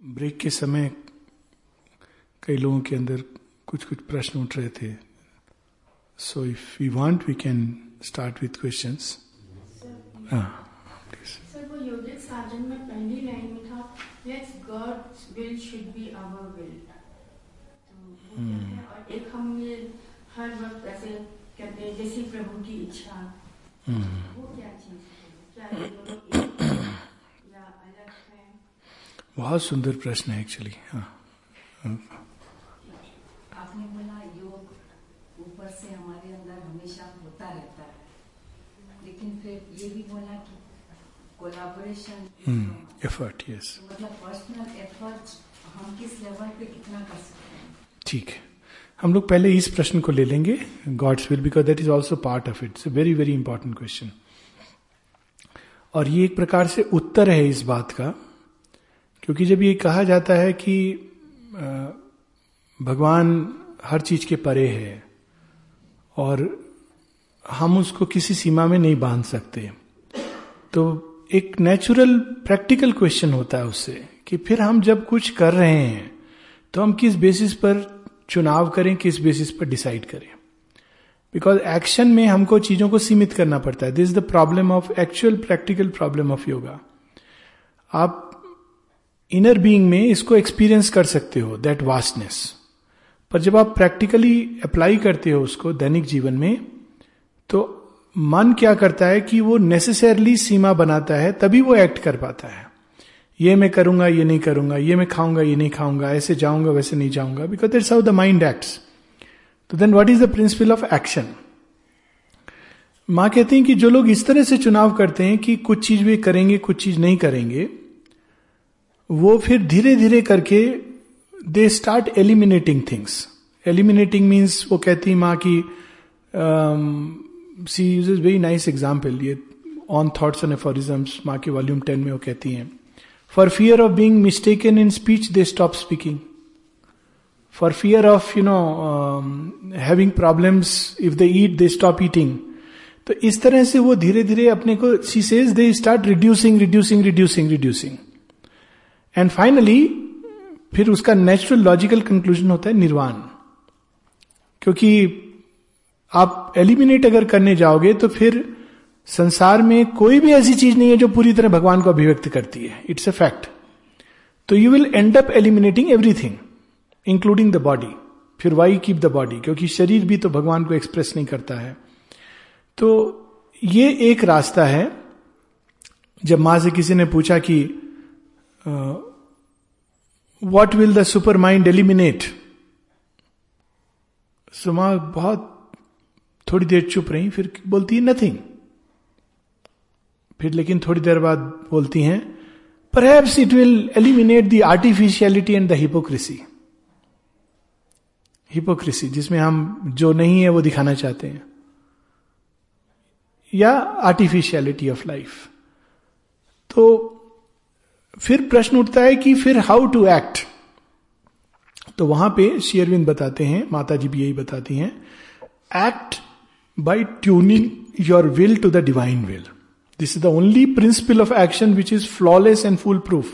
Break के समय कई लोगों के अंदर कुछ कुछ प्रश्न उठ रहे थे। So if you want we can start with questions sir वो योगिक साधन में पहली लाइन में था let's God's will should be our will वो क्या और एक हम ये हर वक्त ऐसे कहते हैं जैसी प्रभु की इच्छा। हम्म। वो क्या चीज़ क्या ये दोनों एक हैं या अलग है बहुत सुंदर प्रश्न है एक्चुअली हाँ। आपने बोला योग ऊपर से हमारे अंदर हमेशा होता रहता है। लेकिन फिर ये भी बोला कि कोलाबोरेशन एफर्ट यस मतलब पर्सनल एफर्ट हम किस लेवल पे कितना कर सकते हैं? ठीक है। हम लोग पहले इस प्रश्न को ले लेंगे। God's will because that is also part of it very very important question और ये एक प्रकार से उत्तर है इस बात का। क्योंकि जब ये कहा जाता है कि भगवान हर चीज़ के परे है और हम उसको किसी सीमा में नहीं बाँध सकते तो एक नेचुरल प्रैक्टिकल क्वेश्चन होता है उससे कि फिर हम जब कुछ कर रहे हैं तो हम किस बेसिस पर चुनाव करें, किस बेसिस पर डिसाइड करें? बिकॉज़ एक्शन में हमको चीज़ों को सीमित करना पड़ता है। This is the problem of actual practical problem of yoga आप इनर बीइंग में इसको एक्सपीरियंस कर सकते हो दैट वास्टनेस पर जब आप प्रैक्टिकली अप्लाई करते हो उसको दैनिक जीवन में तो मन क्या करता है कि वो नेसेसरली सीमा बनाता है, तभी वो एक्ट कर पाता है। ये मैं करूँगा, ये नहीं करूँगा, ये मैं खाऊँगा, ये नहीं खाऊँगा, ऐसे जाऊँगा, वैसे नहीं जाऊँगा because that's how the mind acts तो then what is the principle of action माँ कहती हैं कि जो लोग इस तरह से चुनाव करते हैं कि कुछ चीज़ वे करेंगे, कुछ चीज़ नहीं करेंगे वो फिर धीरे धीरे करके they start eliminating things eliminating means वो कहती माँ की she uses very nice example ये ऑन थॉट्स एंड एफोरिज्म्स माँ के वॉल्यूम टेन में वो कहती हैं for fear of being mistaken in speech they stop speaking for fear of you know having problems if they eat they stop eating तो इस तरह से वो धीरे धीरे अपने को she says they start reducing reducing reducing reducing and finally फिर उसका नेचुरल लॉजिकल कंक्लूजन होता है निर्वाण। क्योंकि आप एलिमिनेट अगर करने जाओगे तो फिर संसार में कोई भी ऐसी चीज़ नहीं है जो पूरी तरह भगवान को अभिव्यक्त करती है। इट्स अ फैक्ट तो you will end up eliminating everything including the body फिर वाई कीप द बॉडी क्योंकि शरीर भी तो भगवान को एक्सप्रेस नहीं करता है। तो ये एक रास्ता है। जब माँ से किसी ने पूछा कि what will the super mind eliminate सुमा बहुत थोड़ी देर चुप रही, फिर बोलती है नथिंग फिर लेकिन थोड़ी देर बाद बोलती हैं perhaps it will eliminate the artificiality and the hypocrisy hypocrisy जिसमें हम जो नहीं है, वो दिखाना चाहते हैं। या आर्टिफिशियलिटी ऑफ़ लाइफ तो फिर प्रश्न उठता है कि फिर हाउ टू एक्ट तो वहाँ पे शेयरविंद बताते हैं माता जी भी यही बताती हैं act by tuning your will to the divine will this is the only principle of action which is flawless and foolproof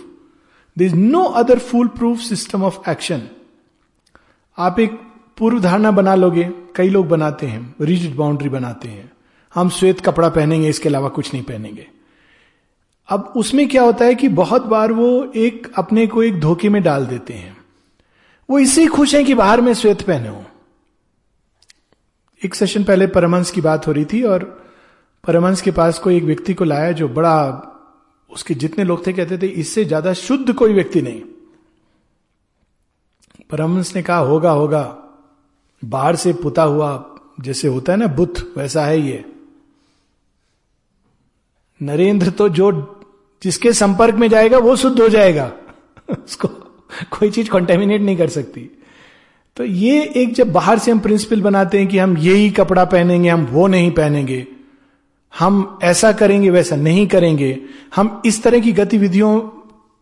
this is no other foolproof system of action आप एक पूर्व धारणा बना लोगे, कई लोग बनाते हैं रिजिड बाउंड्री बनाते हैं। हम श्वेत कपड़ा पहनेंगे, इसके अलावा कुछ नहीं पहनेंगे। अब उसमें क्या होता है कि बहुत बार वो एक अपने को एक धोखे में डाल देते हैं। वो इससे खुश हैं कि बाहर में श्वेत पहने हो। एक सेशन पहले परमंश की बात हो रही थी और परमंश के पास कोई एक व्यक्ति को लाया जो बड़ा, उसके जितने लोग थे कहते थे, इससे ज़्यादा शुद्ध कोई व्यक्ति नहीं। परमंश ने कहा, होगा होगा। बाहर से पुता हुआ जैसे होता है ना बुद्ध वैसा है ये। नरेंद्र तो जो जिसके संपर्क में जाएगा, वो शुद्ध हो जाएगा। उसको कोई चीज़ कॉन्टेमिनेट नहीं कर सकती। तो ये एक जब बाहर से हम प्रिंसिपल बनाते हैं कि हम यही कपड़ा पहनेंगे, हम वो नहीं पहनेंगे, हम ऐसा करेंगे, वैसा नहीं करेंगे, हम इस तरह की गतिविधियों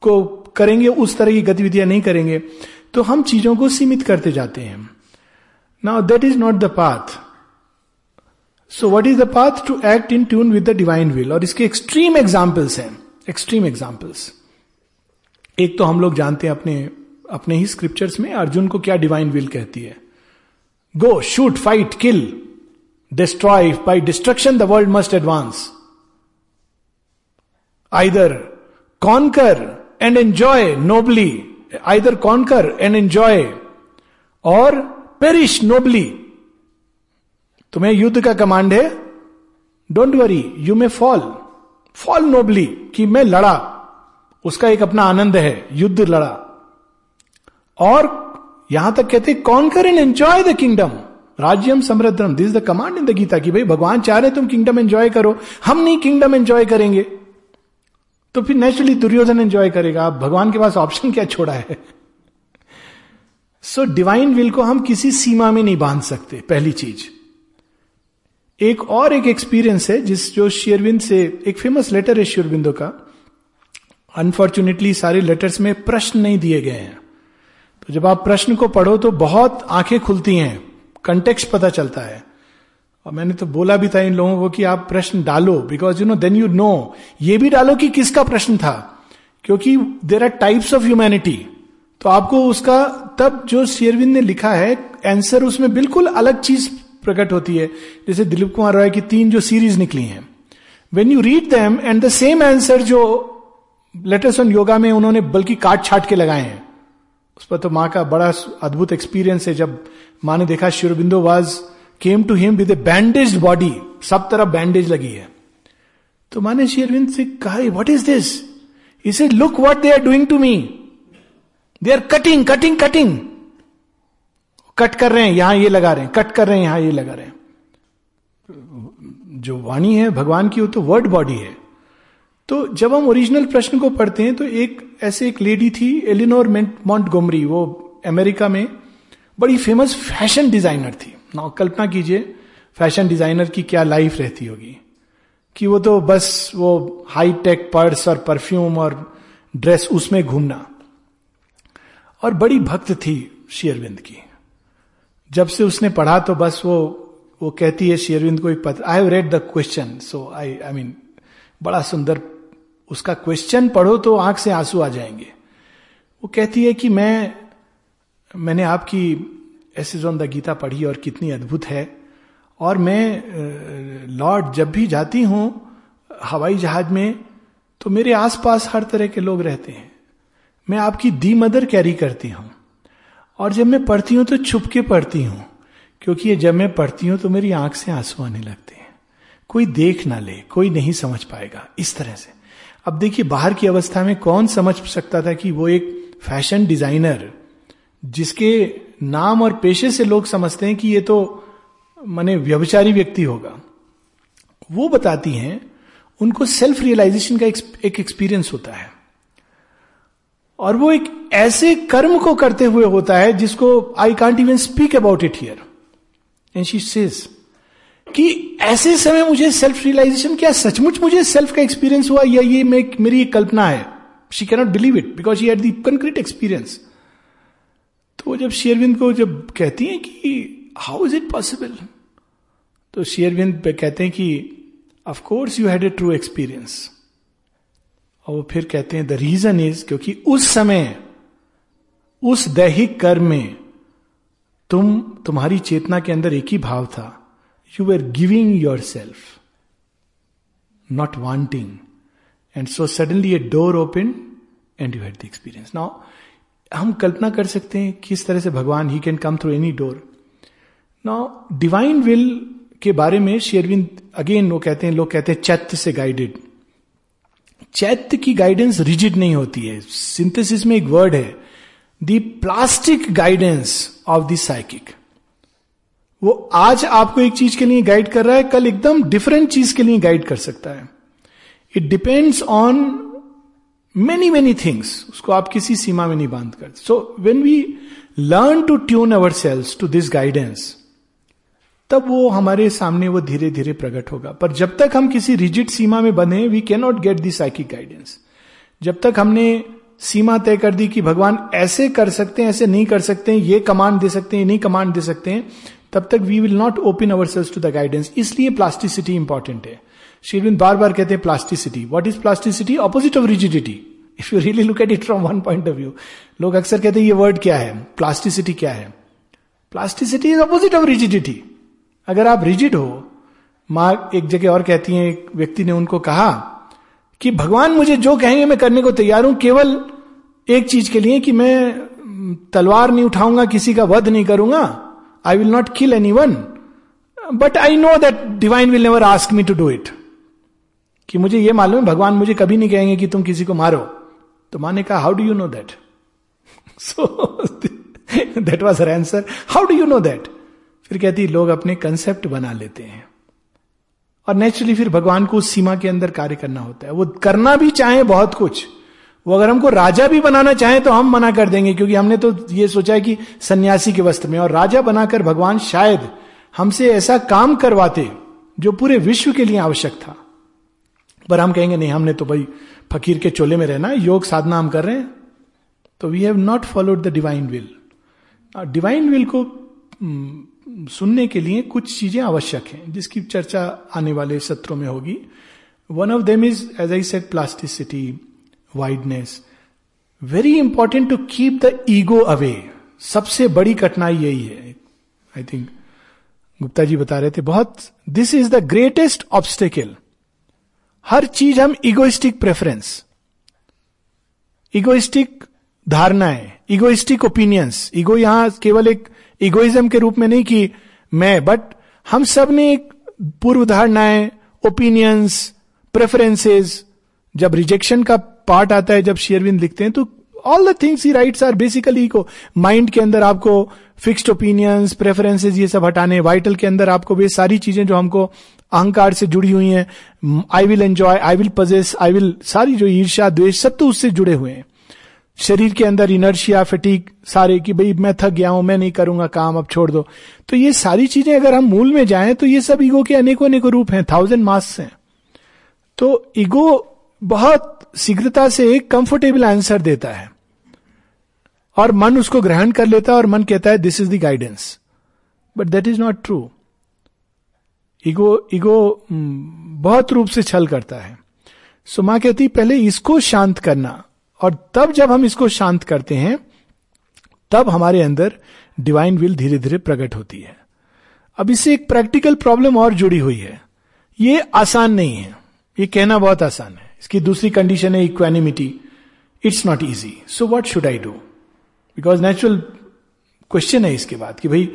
को करेंगे, उस तरह की गतिविधियाँ नहीं करेंगे तो हम चीज़ों को सीमित करते जाते हैं। Now that is not the path so what is the path to act in tune with the divine will और इसके एक्सट्रीम एग्जाम्पल्स हैं। एक्सट्रीम एग्जाम्पल्स एक तो हम लोग जानते हैं अपने अपने ही स्क्रिप्चर्स में, अर्जुन को क्या डिवाइन विल कहती है? Go shoot fight kill destroy by destruction the world must advance either conquer and enjoy nobly either conquer and enjoy or perish nobly तुम्हें युद्ध का कमांड है don't worry you may fall fall nobly कि मैं लड़ा। उसका एक अपना आनंद है, युद्ध लड़ा। और यहाँ तक कहते, कौन कर एंड एंजॉय द किंगडम राज्यम समृद्धम this the command in the Gita की भाई, भगवान चाह रहे तुम किंगडम एंजॉय करो। हम नहीं किंगडम एंजॉय करेंगे। तो फिर नेचुरली दुर्योधन एंजॉय करेगा। भगवान के पास ऑप्शन क्या छोड़ा है? सो डिवाइन विल को हम किसी सीमा में नहीं बाँध सकते, पहली चीज़। एक और एक एक्सपीरियंस है, जिस जो शेयरविंद से, एक फ़ेमस लेटर है शेयरविंदो का। अनफॉर्चुनेटली सारे लेटर्स में प्रश्न नहीं दिए गए हैं। तो जब आप प्रश्न को पढ़ो तो बहुत आँखें खुलती हैं कंटेक्स्ट पता चलता है। और मैंने तो बोला भी था इन लोगों को कि आप प्रश्न डालो because you know then you know ये भी डालो कि किसका प्रश्न था। क्योंकि there are types of humanity तो आपको उसका, तब जो शेयरविंद ने लिखा है आंसर उसमें बिल्कुल अलग चीज़ प्रकट होती है। जैसे दिलीप कुमार रॉय की तीन जो सीरीज़ निकली हैं। When you read them and the same answer जो लेटेस्ट ऑन योगा में उन्होंने बल्कि काट छाट के लगाए हैं, उस पर तो माँ का बड़ा अद्भुत एक्सपीरियंस है। जब माँ ने देखा Sri Aurobindo was came to him with a bandage body सब तरफ़ बैंडेज लगी है। तो माँ ने शेरविंद से कहा what is this is look what they are doing to me they are cutting cutting cutting cut कर रहे हैं, यहाँ ये लगा रहे हैं, कट कर रहे हैं, यहाँ ये लगा रहे हैं। जो वाणी है, भगवान की, वो तो वर्ड बॉडी है। तो जब हम ओरिजिनल प्रश्न को पढ़ते हैं तो एक, ऐसे एक लेडी थी एलिनोर मॉन्ट गोमरी वो अमेरिका में बड़ी फ़ेमस फ़ैशन डिज़ाइनर थी। ना कल्पना कीजिए फ़ैशन डिज़ाइनर की क्या लाइफ रहती होगी। कि वो तो बस, वो हाई टेक पर्स और परफ्यूम और ड्रेस उसमें घूमना। और बड़ी भक्त थी शेयरविंद की। जब से उसने पढ़ा तो बस वो वो कहती है शेयरविंद को एक पत्र I have read the question so I I mean बड़ा सुंदर उसका क्वेश्चन पढ़ो तो आँख से आँसू आ जाएँगे। वो कहती है कि मैं, मैंने आपकी एसेज ऑन द गीता पढ़ी और कितनी अद्भुत है। और मैं लॉर्ड, जब भी जाती हूँ हवाई जहाज़ में तो मेरे आसपास हर तरह के लोग रहते हैं। मैं आपकी दी मदर कैरी करती हूँ। और जब मैं पढ़ती हूँ तो छुप के पढ़ती हूँ, क्योंकि ये जब मैं पढ़ती हूँ तो मेरी आँख से आँसू आने लगते हैं। कोई देख ना ले, कोई नहीं समझ पाएगा, इस तरह से। अब देखिए, बाहर की अवस्था में कौन समझ सकता था कि वो एक फ़ैशन डिज़ाइनर, जिसके नाम और पेशे से लोग समझते हैं कि ये तो माने व्यभिचारी व्यक्ति होगा। वो बताती हैं, उनको सेल्फ रियलाइजेशन का एक एक्सपीरियंस होता है। और वो एक ऐसे कर्म को करते हुए होता है जिसको I can't even speak about it here and she says कि ऐसे समय मुझे सेल्फ रियलाइजेशन क्या सचमुच मुझे सेल्फ का एक्सपीरियंस हुआ या ये मेरी एक कल्पना है? She cannot believe it because she had the concrete experience तो जब शेयरविंद को जब कहती हैं कि हाउ इज़ इट पॉसिबल तो शेयरविंद कहते हैं कि of course you had a true experience और वो फिर कहते हैं द रीजन इज़ क्योंकि उस समय, उस दैहिक कर्म में तुम, तुम्हारी चेतना के अंदर एक ही भाव था। You are giving yourself not wanting and so suddenly a door open and you had the experience now हम कल्पना कर सकते हैं किस तरह से भगवान ही can come through any door now divine will के बारे में शेरविंद अगेन वो कहते हैं, लोग कहते हैं चैत्य से गाइडेड चैत्य की गाइडेंस रिजिड नहीं होती है। सिंथेसिस में एक वर्ड है। The plastic guidance of the psychic वो आज आपको एक चीज़ के लिए गाइड कर रहा है, कल एकदम डिफरेंट चीज़ के लिए गाइड कर सकता है। It depends on many many things उसको आप किसी सीमा में नहीं बाँध कर। So when we learn to tune ourselves to this guidance तब वो हमारे सामने वो धीरे धीरे प्रकट होगा। पर जब तक हम किसी रिजिट सीमा में बने we cannot get the psychic guidance जब तक हमने सीमा तय कर दी कि भगवान ऐसे कर सकते हैं, ऐसे नहीं कर सकते हैं, ये कमांड दे सकते हैं नहीं कमांड दे सकते हैं, तब तक we will not open ourselves to the guidance इसलिए प्लास्टिसिटी इंपॉर्टेंट है। शेरविंद बार बार कहते हैं plasticity what is plasticity opposite of rigidity if you really look at it from one point of view लोग अक्सर कहते हैं, ये वर्ड क्या है? प्लास्टिसिटी क्या है? Plasticity is opposite of rigidity अगर आप रिजिड हो, माँ एक जगह और कहती हैं, एक व्यक्ति ने उनको कहा कि भगवान मुझे जो कहेंगे मैं करने को तैयार हूँ, केवल एक चीज़ के लिए कि मैं तलवार नहीं उठाऊँगा, किसी का वध नहीं करूँगा I will not kill anyone but I know that divine will never ask me to do it कि मुझे यह मालूम है, भगवान मुझे कभी नहीं कहेंगे कि तुम किसी को मारो। तो माँ ने कहा how do you know that so that was her answer how do you know that फिर कहती, लोग अपने कंसेप्ट बना लेते हैं. और नेचुरली फिर भगवान को उस सीमा के अंदर कार्य करना होता है। वो करना भी चाहे बहुत कुछ, वो अगर हमको राजा भी बनाना चाहे तो हम मना कर देंगे, क्योंकि हमने तो ये सोचा है कि सन्यासी के वस्त्र में, और राजा बनाकर भगवान शायद हमसे ऐसा काम करवाते जो पूरे विश्व के लिए आवश्यक था। पर हम कहेंगे, नहीं, हमने तो भाई फकीर के चोले में रहना योग साधना हम कर रहे हैं। तो we have not followed the divine will divine will को सुनने के लिए कुछ चीज़ें आवश्यक हैं, जिसकी चर्चा आने वाले सत्रों में होगी। One of them is as I said plasticity wideness very important to keep the ego away सबसे बड़ी कठिनाई यही है। आई थिंक गुप्ता जी बता रहे थे, बहुत this is the greatest obstacle हर चीज़ हम इगोइस्टिक प्रेफरेंस इगोइस्टिक धारणाएँ इगोइस्टिक ओपिनियंस ईगो यहाँ केवल एक इगोइज्म के रूप में नहीं कि मैं बट हम सबने एक पूर्व धारणाएँ ओपिनियंस प्रेफरेंसेस जब रिजेक्शन का पार्ट आता है, जब शेयरविंद लिखते हैं तो all the things he writes are basically को माइंड के अंदर आपको फिक्स्ड ओपिनियंस प्रेफरेंसेस ये सब हटाने वाइटल के अंदर आपको वे सारी चीज़ें जो हमको अहंकार से जुड़ी हुई हैं I will enjoy I will possess I will सारी जो ईर्षा द्वेष, सब तो उससे जुड़े हुए हैं। शरीर के अंदर इनर्शिया फटीक सारे कि भाई मैं थक गया हूँ, मैं नहीं करूँगा काम, अब छोड़ दो। तो ये सारी चीज़ें अगर हम मूल में जाएँ तो ये सब ईगो के अनेकों अनेकों रूप हैं थाउज़ेंड मास्क हैं। तो ईगो बहुत शीघ्रता से एक कंफर्टेबल आंसर देता है। और मन उसको ग्रहण कर लेता है और मन कहता है this is the guidance but that is not true ego ego बहुत रूप से छल करता है। सो माँ कहती, पहले इसको शांत करना और तब जब हम इसको शांत करते हैं, तब हमारे अंदर डिवाइन विल धीरे धीरे प्रकट होती है। अब इससे एक प्रैक्टिकल प्रॉब्लम और जुड़ी हुई है। ये आसान नहीं है। ये कहना बहुत आसान है। इसकी दूसरी कंडीशन है equanimity it's not easy so what should I do because natural question है इसके बाद कि भाई,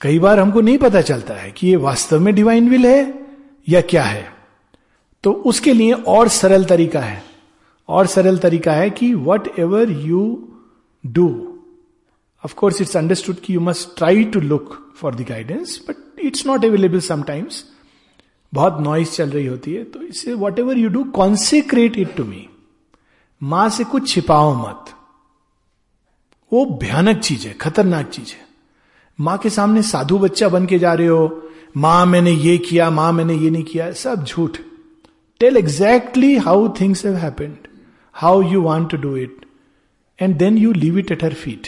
कई बार हमको नहीं पता चलता है कि ये वास्तव में डिवाइन विल है या क्या है। तो उसके लिए और सरल तरीका है। और सरल तरीका है कि whatever you do of course it's understood कि you must try to look for the guidance but it's not available sometimes बहुत नॉइस चल रही होती है तो इससे whatever you do consecrate it to me माँ से कुछ छिपाओ मत। वो भयानक चीज़ है, खतरनाक चीज़ है। माँ के सामने साधु बच्चा बन के जा रहे हो, माँ मैंने ये किया, माँ मैंने ये नहीं किया, सब झूठ। Tell exactly how things have happened how you want to do it and then you leave it at her feet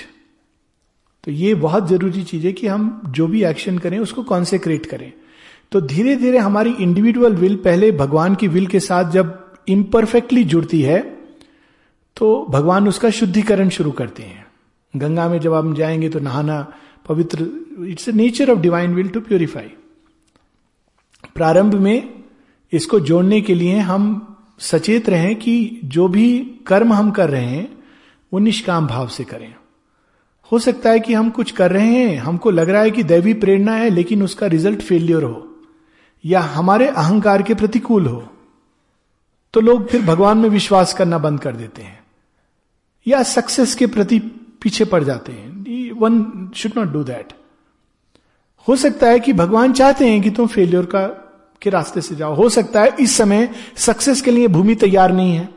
तो ये बहुत ज़रूरी चीज़ है कि हम जो भी एक्शन करें, उसको कॉन्सेक्रेट करें। तो धीरे धीरे हमारी इंडिविजुअल विल पहले भगवान की विल के साथ जब इम्परफेक्टली जुड़ती है तो भगवान उसका शुद्धिकरण शुरू करते हैं। गंगा में जब हम जाएँगे तो नहाना पवित्र it's a nature of divine will to purify प्रारंभ में इसको जोड़ने के लिए हम सचेत रहें कि जो भी कर्म हम कर रहे हैं, वो निष्काम भाव से करें। हो सकता है कि हम कुछ कर रहे हैं, हमको लग रहा है कि दैवी प्रेरणा है, लेकिन उसका रिज़ल्ट फेलियर हो, या हमारे अहंकार के प्रतिकूल हो। तो लोग फिर भगवान में विश्वास करना बंद कर देते हैं, या सक्सेस के प्रति पीछे पड़ जाते हैं। One should not do that हो सकता है कि भगवान चाहते हैं कि तुम फेलियर का के रास्ते से जाओ। हो सकता है इस समय सक्सेस के लिए भूमि तैयार नहीं है।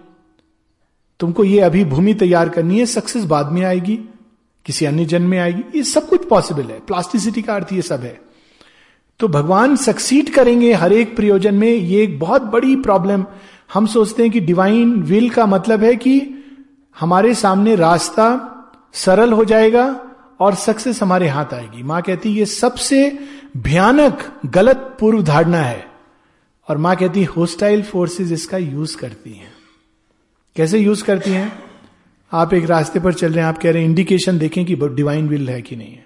तुमको ये अभी भूमि तैयार करनी है सक्सेस बाद में आएगी, किसी अन्य जन्म में आएगी। ये सब कुछ पॉसिबल है। प्लास्टिसिटी का अर्थ ये सब है। तो भगवान सक्सीड करेंगे हर एक प्रयोजन में। ये एक बहुत बड़ी प्रॉब्लम हम सोचते हैं कि डिवाइन विल का मतलब है कि हमारे सामने रास्ता सरल हो जाएगा और सक्सेस हमारे हाथ आएगी। माँ कहती है, ये सबसे भयानक, गलत पूर्व धारणा है। और माँ कहती होस्टाइल फोर्सेस इसका यूज़ करती हैं। कैसे यूज़ करती हैं? आप एक रास्ते पर चल रहे हैं, आप कह रहे हैं इंडिकेशन देखें कि डिवाइन विल है कि नहीं है।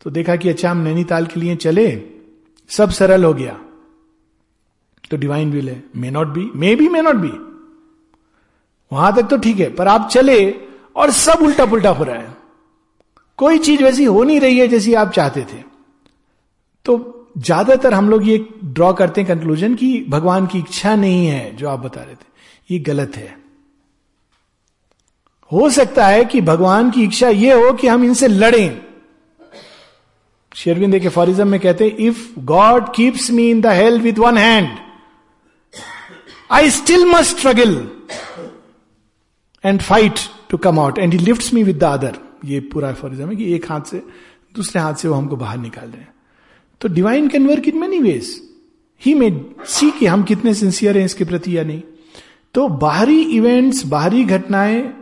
तो देखा कि अच्छा हम नैनीताल के लिए चले, सब सरल हो गया। तो डिवाइन विल है। May not be may be may not be वहाँ तक तो ठीक है, पर आप चले और सब उल्टा पुल्टा हो रहा है। कोई चीज़ वैसी हो नहीं रही है जैसी आप चाहते थे। तो ज़्यादातर हम लोग ये ड्रॉ करते हैं कंक्लूजन कि भगवान की इच्छा नहीं है, जो आप बता रहे थे। ये गलत है। हो सकता है कि भगवान की इच्छा यह हो कि हम इनसे लड़ें। शेरविंद के फॉरिज्म में कहते हैं if God keeps me in the health with one hand I still must struggle and fight to come out and he lift me with the other ये पूरा फॉरिज्म है कि एक हाथ से, दूसरे हाथ से वो हमको बाहर निकाल रहे हैं। तो divine can work in many ways he may see कि हम कितने सिंसियर हैं इसके प्रति या नहीं। तो बाहरी इवेंट्स बाहरी घटनाएँ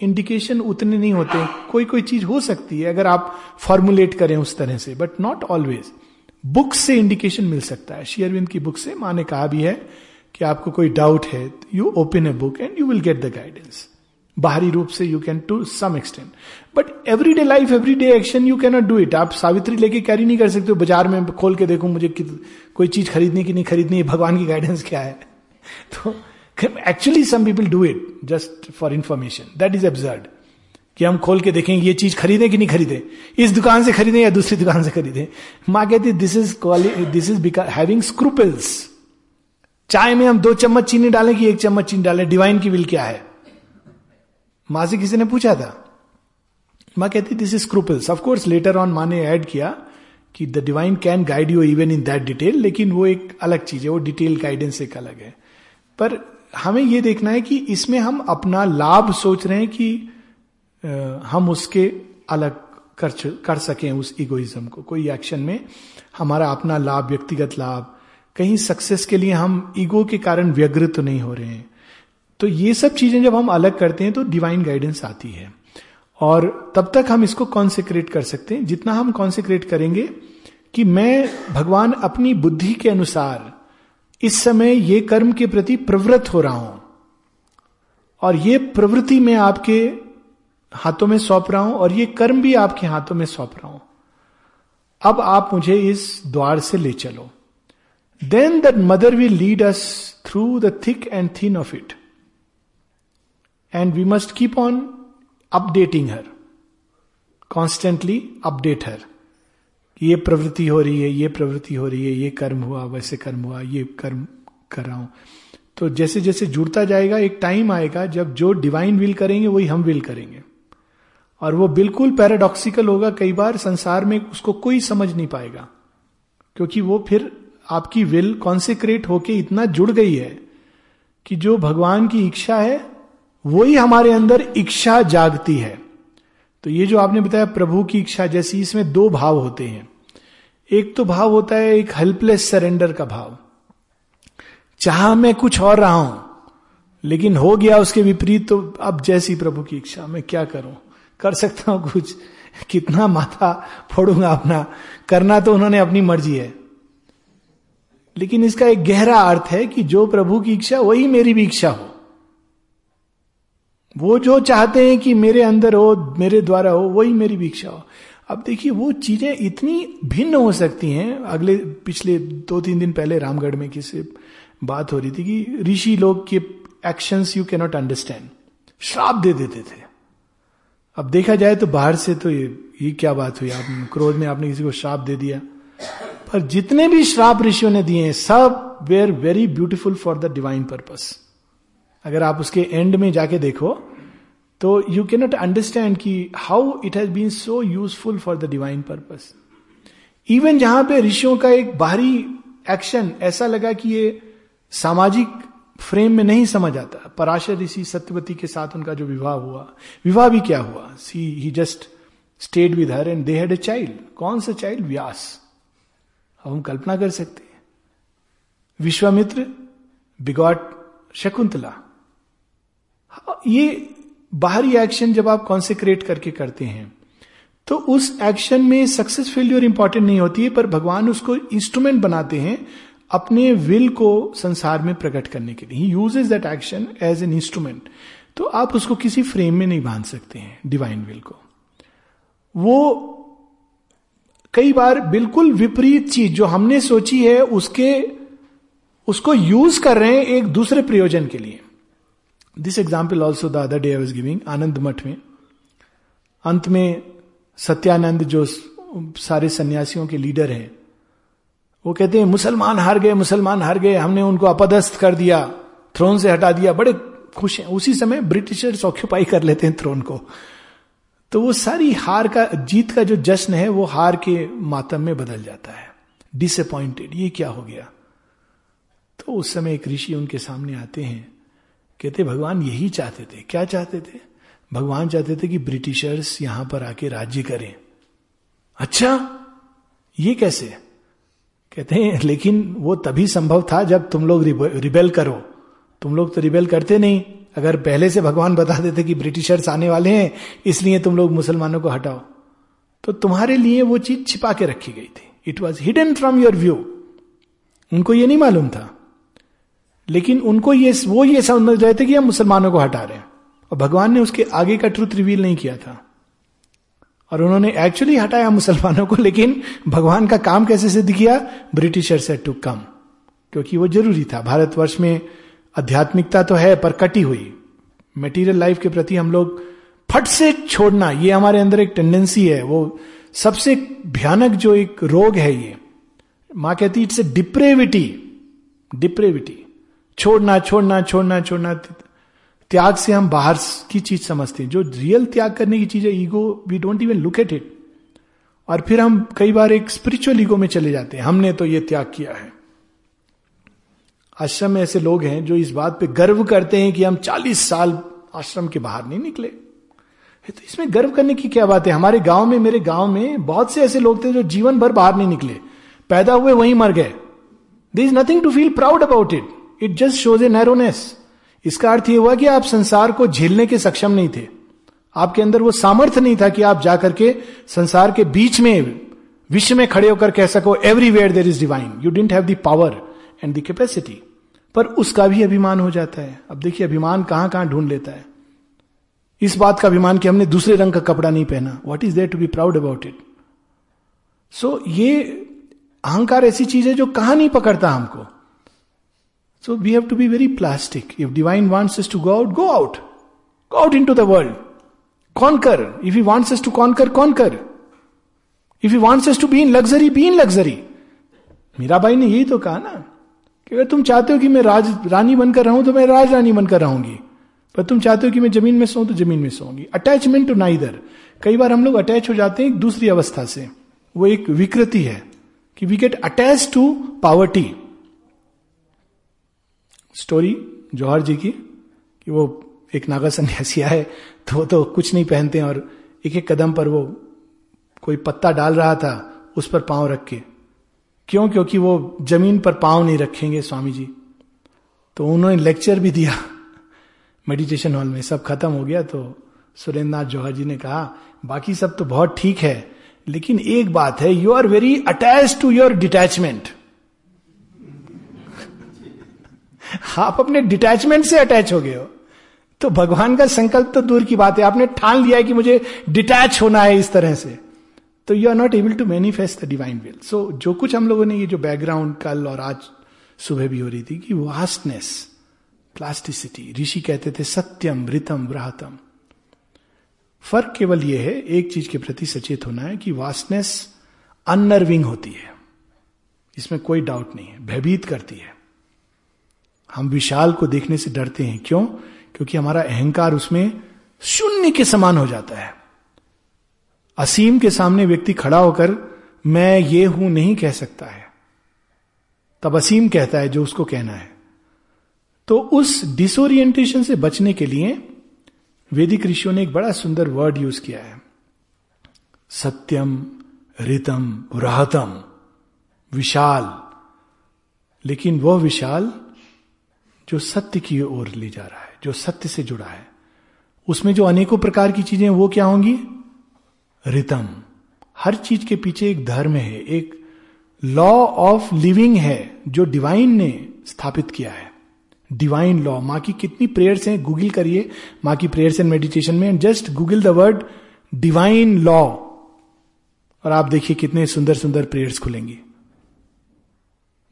इंडिकेशन उतने नहीं होते। कोई कोई चीज़ हो सकती है अगर आप फॉर्मुलेट करें उस तरह से बट नॉट ऑलवेज बुक से इंडिकेशन मिल सकता है। शेयरविंद की बुक से माँ ने कहा भी है कि आपको कोई डाउट है you open a book and you will get the guidance बाहरी रूप से you can to some extent but every day life every day action you cannot do it आप सावित्री लेके कैरी नहीं कर सकते हो। बाज़ार में खोल के देखो मुझे कोई चीज़ खरीदनी की नहीं, खरीदनी भगवान की गाइडेंस क्या है? तो actually some people do it just for information that is absurd कि हम खोल के देखें ये चीज़ खरीदे कि नहीं खरीदे। इस दुकान से खरीदे या दूसरी दुकान से खरीदे। माँ कहती this is this is having scruples चाय में हम दो चम्मच चीनी डालें कि एक चम्मच चीनी डालें? डिवाइन की विल क्या है? माँ से किसी ने पूछा था? माँ कहती this is scruples of course later on माँ ने ऐड किया कि the divine can guide you even in that detail लेकिन वो एक अलग चीज़ है, वो डिटेल गाइडेंस एक अलग है। पर हमें यह देखना है कि इसमें हम अपना लाभ सोच रहे हैं कि हम उसके अलग कर कर सकें उस इगोइज्म को। कोई एक्शन में हमारा अपना लाभ, व्यक्तिगत लाभ, कहीं सक्सेस के लिए हम ईगो के कारण व्यग्रत तो नहीं हो रहे हैं। तो ये सब चीज़ें जब हम अलग करते हैं तो डिवाइन गाइडेंस आती है। और तब तक हम इसको कॉन्सिक्रेट कर सकते हैं। जितना हम कॉन्सेक्रेट करेंगे कि मैं, भगवान अपनी बुद्धि के अनुसार इस समय ये कर्म के प्रति प्रवृत्त हो रहा हूँ और ये प्रवृत्ति मैं आपके हाथों में सौंप रहा हूँ और ये कर्म भी आपके हाथों में सौंप रहा हूँ। अब आप मुझे इस द्वार से ले चलो। Then the mother will lead us through the thick and thin of it and we must keep on updating her constantly update her. ये प्रवृत्ति हो रही है, ये प्रवृत्ति हो रही है, ये कर्म हुआ, वैसे कर्म हुआ, ये कर्म कर रहा हूँ। तो जैसे जैसे जुड़ता जाएगा, एक टाइम आएगा, जब जो डिवाइन विल करेंगे, वही हम विल करेंगे। और वो बिल्कुल पैराडॉक्सिकल होगा, कई बार संसार में उसको कोई समझ नहीं पाएगा। क्योंकि वो फिर आपकी विल कॉन्सेक्रेट होके इतना जुड़ गई है कि जो भगवान की इच्छा है वही हमारे अंदर इच्छा जागती है। तो ये जो आपने बताया प्रभु की इच्छा, जैसी इसमें दो भाव होते हैं। एक तो भाव होता है एक हेल्पलेस सरेंडर का भाव। चाह मैं कुछ और रहा हूँ, लेकिन हो गया उसके विपरीत तो अब जैसी प्रभु की इच्छा, मैं क्या करूँ? कर सकता हूँ कुछ? कितना माथा फोड़ूँगा अपना? करना तो उन्होंने अपनी मर्ज़ी है। लेकिन इसका एक गहरा अर्थ है कि जो प्रभु की इच्छा, वही मेरी भी इच्छा हो। वो जो चाहते हैं कि मेरे अंदर हो, मेरे द्वारा हो, वही मेरी भिक्षा हो। अब देखिए, वो चीज़ें इतनी भिन्न हो सकती हैं। अगले, पिछले दो तीन दिन पहले रामगढ़ में किसी बात हो रही थी कि ऋषि लोग के एक्शंस यू कैनॉट अंडरस्टैंड श्राप दे देते थे। अब देखा जाए तो बाहर से तो ये ये क्या बात हुई? आप क्रोध में आपने किसी को श्राप दे दिया। पर जितने भी श्राप ऋषियों ने दिए हैं, सब were very beautiful for the divine purpose अगर आप उसके एंड में जाके देखो तो यू कैनॉट अंडरस्टैंड कि how it has been so useful for the divine purpose even जहाँ पे ऋषियों का एक बाहरी एक्शन ऐसा लगा कि ये सामाजिक फ्रेम में नहीं समझ आता। पराशर ऋषि सत्यवती के साथ उनका जो विवाह हुआ, विवाह भी क्या हुआ? See he just stayed with her and they had a child कौन सा चाइल्ड व्यास। अब हम कल्पना कर सकते हैं। विश्वामित्र, बिगॉट शकुंतला। ये बाहरी एक्शन जब आप कॉन्सेक्रेट करके करते हैं तो उस एक्शन में सक्सेस फेल्यूर इंपॉर्टेंट नहीं होती है, पर भगवान उसको इंस्ट्रूमेंट बनाते हैं अपने विल को संसार में प्रकट करने के लिए। He uses that action as an instrument तो आप उसको किसी फ्रेम में नहीं बाँध सकते हैं डिवाइन विल को। वो कई बार बिल्कुल विपरीत चीज़ जो हमने सोची है, उसके, उसको यूज़ कर रहे हैं एक दूसरे प्रयोजन के लिए। This example also the other day I was giving Anand Math में अंत में सत्यानंद जो सारे सन्यासियों के लीडर हैं वो कहते हैं मुसलमान हार गए मुसलमान हार गए हमने उनको अपदस्थ कर दिया थ्रोन से हटा दिया बड़े खुश हैं उसी समय ब्रिटिशर्स ऑक्यूपाई कर लेते हैं थ्रोन को तो वो सारी हार का जीत का जो जश्न है वो हार के मातम में बदल जाता है डिसअपॉइंटेड ये क्या हो गया तो उस समय एक ऋषि उनके सामने आते हैं कहते, भगवान यही चाहते थे। क्या चाहते थे? भगवान चाहते थे कि ब्रिटिशर्स यहाँ पर आके राज्य करें। अच्छा ये कैसे? कहते हैं, लेकिन वो तभी संभव था जब तुम लोग रिबेल करो। तुम लोग तो रिबेल करते नहीं। अगर पहले से भगवान बता देते कि ब्रिटिशर्स आने वाले हैं, इसलिए तुम लोग मुसलमानों को हटाओ। तो तुम्हारे लिए वो चीज़ छिपा के रखी गई थी। It was hidden from your view उनको ये नहीं मालूम था। लेकिन उनको ये, वो ये समझ रहे थे कि हम मुसलमानों को हटा रहे हैं। और भगवान ने उसके आगे का ट्रुथ रिवील नहीं किया था। और उन्होंने एक्चुअली हटाया मुसलमानों को, लेकिन भगवान का काम कैसे सिद्ध किया? ब्रिटिशर से टू कम क्योंकि वो ज़रूरी था। भारतवर्ष में आध्यात्मिकता तो है, पर कटी हुई। मेटीरियल लाइफ के प्रति हम लोग फट से छोड़ना, ये हमारे अंदर एक टेंडेंसी है। वो सबसे भयानक जो एक रोग है ये। माँ कहती इट्स ए डिप्रेविटी डिप्रेविटी छोड़ना छोड़ना छोड़ना छोड़ना। त्याग से हम बाहर की चीज़ समझते हैं। जो रियल त्याग करने की चीज़ है ego we don't even look at it और फिर हम कई बार एक स्पिरिचुअल ईगो में चले जाते हैं। हमने तो ये त्याग किया है। आश्रम में ऐसे लोग हैं जो इस बात पे गर्व करते हैं कि हम 40 साल आश्रम के बाहर नहीं निकले। तो इसमें गर्व करने की क्या बात है? हमारे गाँव में, मेरे गाँव में बहुत से ऐसे लोग थे जो जीवन भर बाहर नहीं निकले। पैदा हुए वहीं मर गए। There is nothing to feel proud about it it just shows a narrowness इसका अर्थ यह हुआ कि आप संसार को झेलने के सक्षम नहीं थे। आपके अंदर वो सामर्थ्य नहीं था कि आप जाकर के संसार के बीच में, विश्व में खड़े होकर कह सको everywhere there is divine you didn't have power and the capacity पर उसका भी अभिमान हो जाता है। अब देखिए, अभिमान कहाँ कहाँ ढूंढ लेता है। इस बात का अभिमान कि हमने दूसरे रंग का कपड़ा नहीं पहना। What is there to be proud about it so ये अहंकार ऐसी चीज़ है जो कहाँ नहीं पकड़ता हमको। So we have to be very plastic if divine wants to go out go out go out into the world conquer if you wants to conquer conquer if you wants to be in luxury be in luxury Mirabai ने यही तो कहा ना कि अगर तुम चाहते हो कि मैं राज रानी बनकर रहूँ तो मैं राज रानी बनकर रहूँगी पर तुम चाहते हो कि मैं ज़मीन में सो तो ज़मीन में सोऊँगी अटैचमेंट टू नाइदर कई बार हम लोग अटैच हो जाते हैं एक दूसरी अवस्था से वो एक विकृति है कि we get attach to poverty story Jauhar ji की कि वो एक नागा सन्यासी है तो वो तो कुछ नहीं पहनते और एक एक कदम पर वो कोई पत्ता डाल रहा था उस पर पाँव रख के क्यों क्योंकि वो ज़मीन पर पाँव नहीं रखेंगे स्वामी जी तो उन्होंने लेक्चर भी दिया मेडिटेशन हॉल में सब खत्म हो गया तो सुरेंद्र नाथ जौहर जी ने कहा बाकी सब तो बहुत ठीक है लेकिन एक बात है you are very attach to your detachment आप अपने डिटैचमेंट से अटैच हो गए हो। तो भगवान का संकल्प तो दूर की बात है। आपने ठान लिया है कि मुझे डिटैच होना है इस तरह से। तो you are not able to manifest the divine will so जो कुछ हम लोगों ने ये जो बैकग्राउंड कल और आज सुबह भी हो रही थी कि वास्टनेस प्लास्टिसिटी ऋषि कहते थे सत्यम रितम ब्राहतम फ़र्क केवल यह है, एक चीज़ के प्रति सचेत होना है कि वास्टनेस अनर्विंग होती है। इसमें कोई डाउट नहीं है, भयभीत करती है। हम विशाल को देखने से डरते हैं। क्यों? क्योंकि हमारा अहंकार उसमें शून्य के समान हो जाता है। असीम के सामने व्यक्ति खड़ा होकर, मैं ये हूँ नहीं कह सकता है। तब असीम कहता है जो उसको कहना है। तो उस डिसोरिएंटेशन से बचने के लिए वेदिक ऋषियों ने एक बड़ा सुंदर वर्ड यूज़ किया है। सत्यम रितम रहतम, विशाल। लेकिन वह विशाल जो सत्य की ओर ले जा रहा है, जो सत्य से जुड़ा है, उसमें जो अनेकों प्रकार की चीज़ें वो क्या होंगी? रितम। हर चीज़ के पीछे एक धर्म है, एक लॉ ऑफ़ लिविंग है, जो डिवाइन ने स्थापित किया है। डिवाइन लॉ माँ की कितनी प्रेयर्स हैं गूगल करिए। माँ की प्रेयर्स एंड मेडिटेशन में। Just Google the word divine law और आप देखिए कितने सुंदर सुंदर प्रेयर्स खुलेंगी।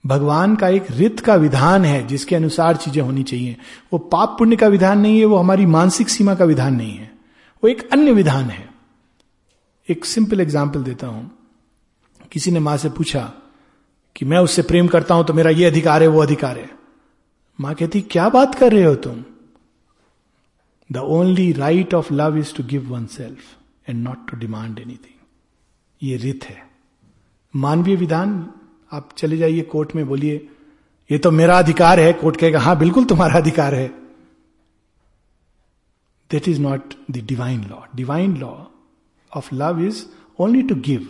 भगवान का एक रित का विधान है जिसके अनुसार चीज़ें होनी चाहिए। वो पाप पुण्य का विधान नहीं है, वो हमारी मानसिक सीमा का विधान नहीं है। वो एक अन्य विधान है। एक सिंपल एग्ज़ाम्पल देता हूँ। किसी ने माँ से पूछा कि मैं उससे प्रेम करता हूँ तो मेरा ये अधिकार है, वो अधिकार है। माँ कहती, क्या बात कर रहे हो तुम? The only right of love is to give oneself and not to demand anything ये रित है। मानवीय विधान आप चले जाइए, कोर्ट में बोलिए। ये तो मेरा अधिकार है, कोर्ट कहेगा, हाँ, बिल्कुल तुम्हारा अधिकार है। That is not the divine law divine law of love is only to give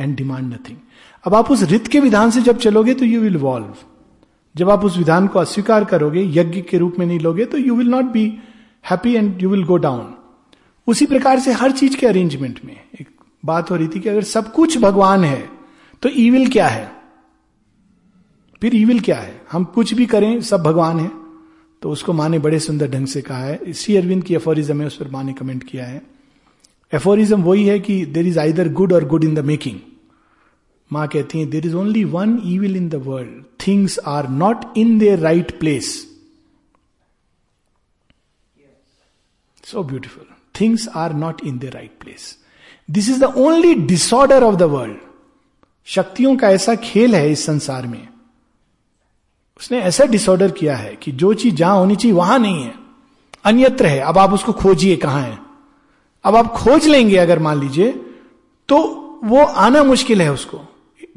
and demand nothing अब आप उस रित के विधान से जब चलोगे तो यू विल वॉल्व जब आप उस विधान को अस्वीकार करोगे, यज्ञ के रूप में नहीं लोगे तो you will not be happy and you will go down उसी प्रकार से हर चीज़ के अरेंजमेंट में एक बात हो रही थी कि अगर सब कुछ भगवान है तो ईविल क्या है? फिर ईविल क्या है? हम कुछ भी करें, सब भगवान है। तो उसको माँ ने बड़े सुंदर ढंग से कहा है। श्री अरविंद की एफोरिज्म है, उस पर माँ ने कमेंट किया है। एफोरिज्म वही है कि देर इज़ आइदर गुड और गुड इन द मेकिंग माँ कहती है there is only one evil in the world things are not in their right place so beautiful things are not in the right place this is the only disorder of the world शक्तियों का ऐसा खेल है इस संसार में। उसने ऐसा डिसऑर्डर किया है कि जो चीज़ जहाँ होनी चाहिए, वहाँ नहीं है। अन्यत्र है। अब आप उसको खोजिए कहाँ है। अब आप खोज लेंगे अगर मान लीजिए तो वो आना मुश्किल है उसको।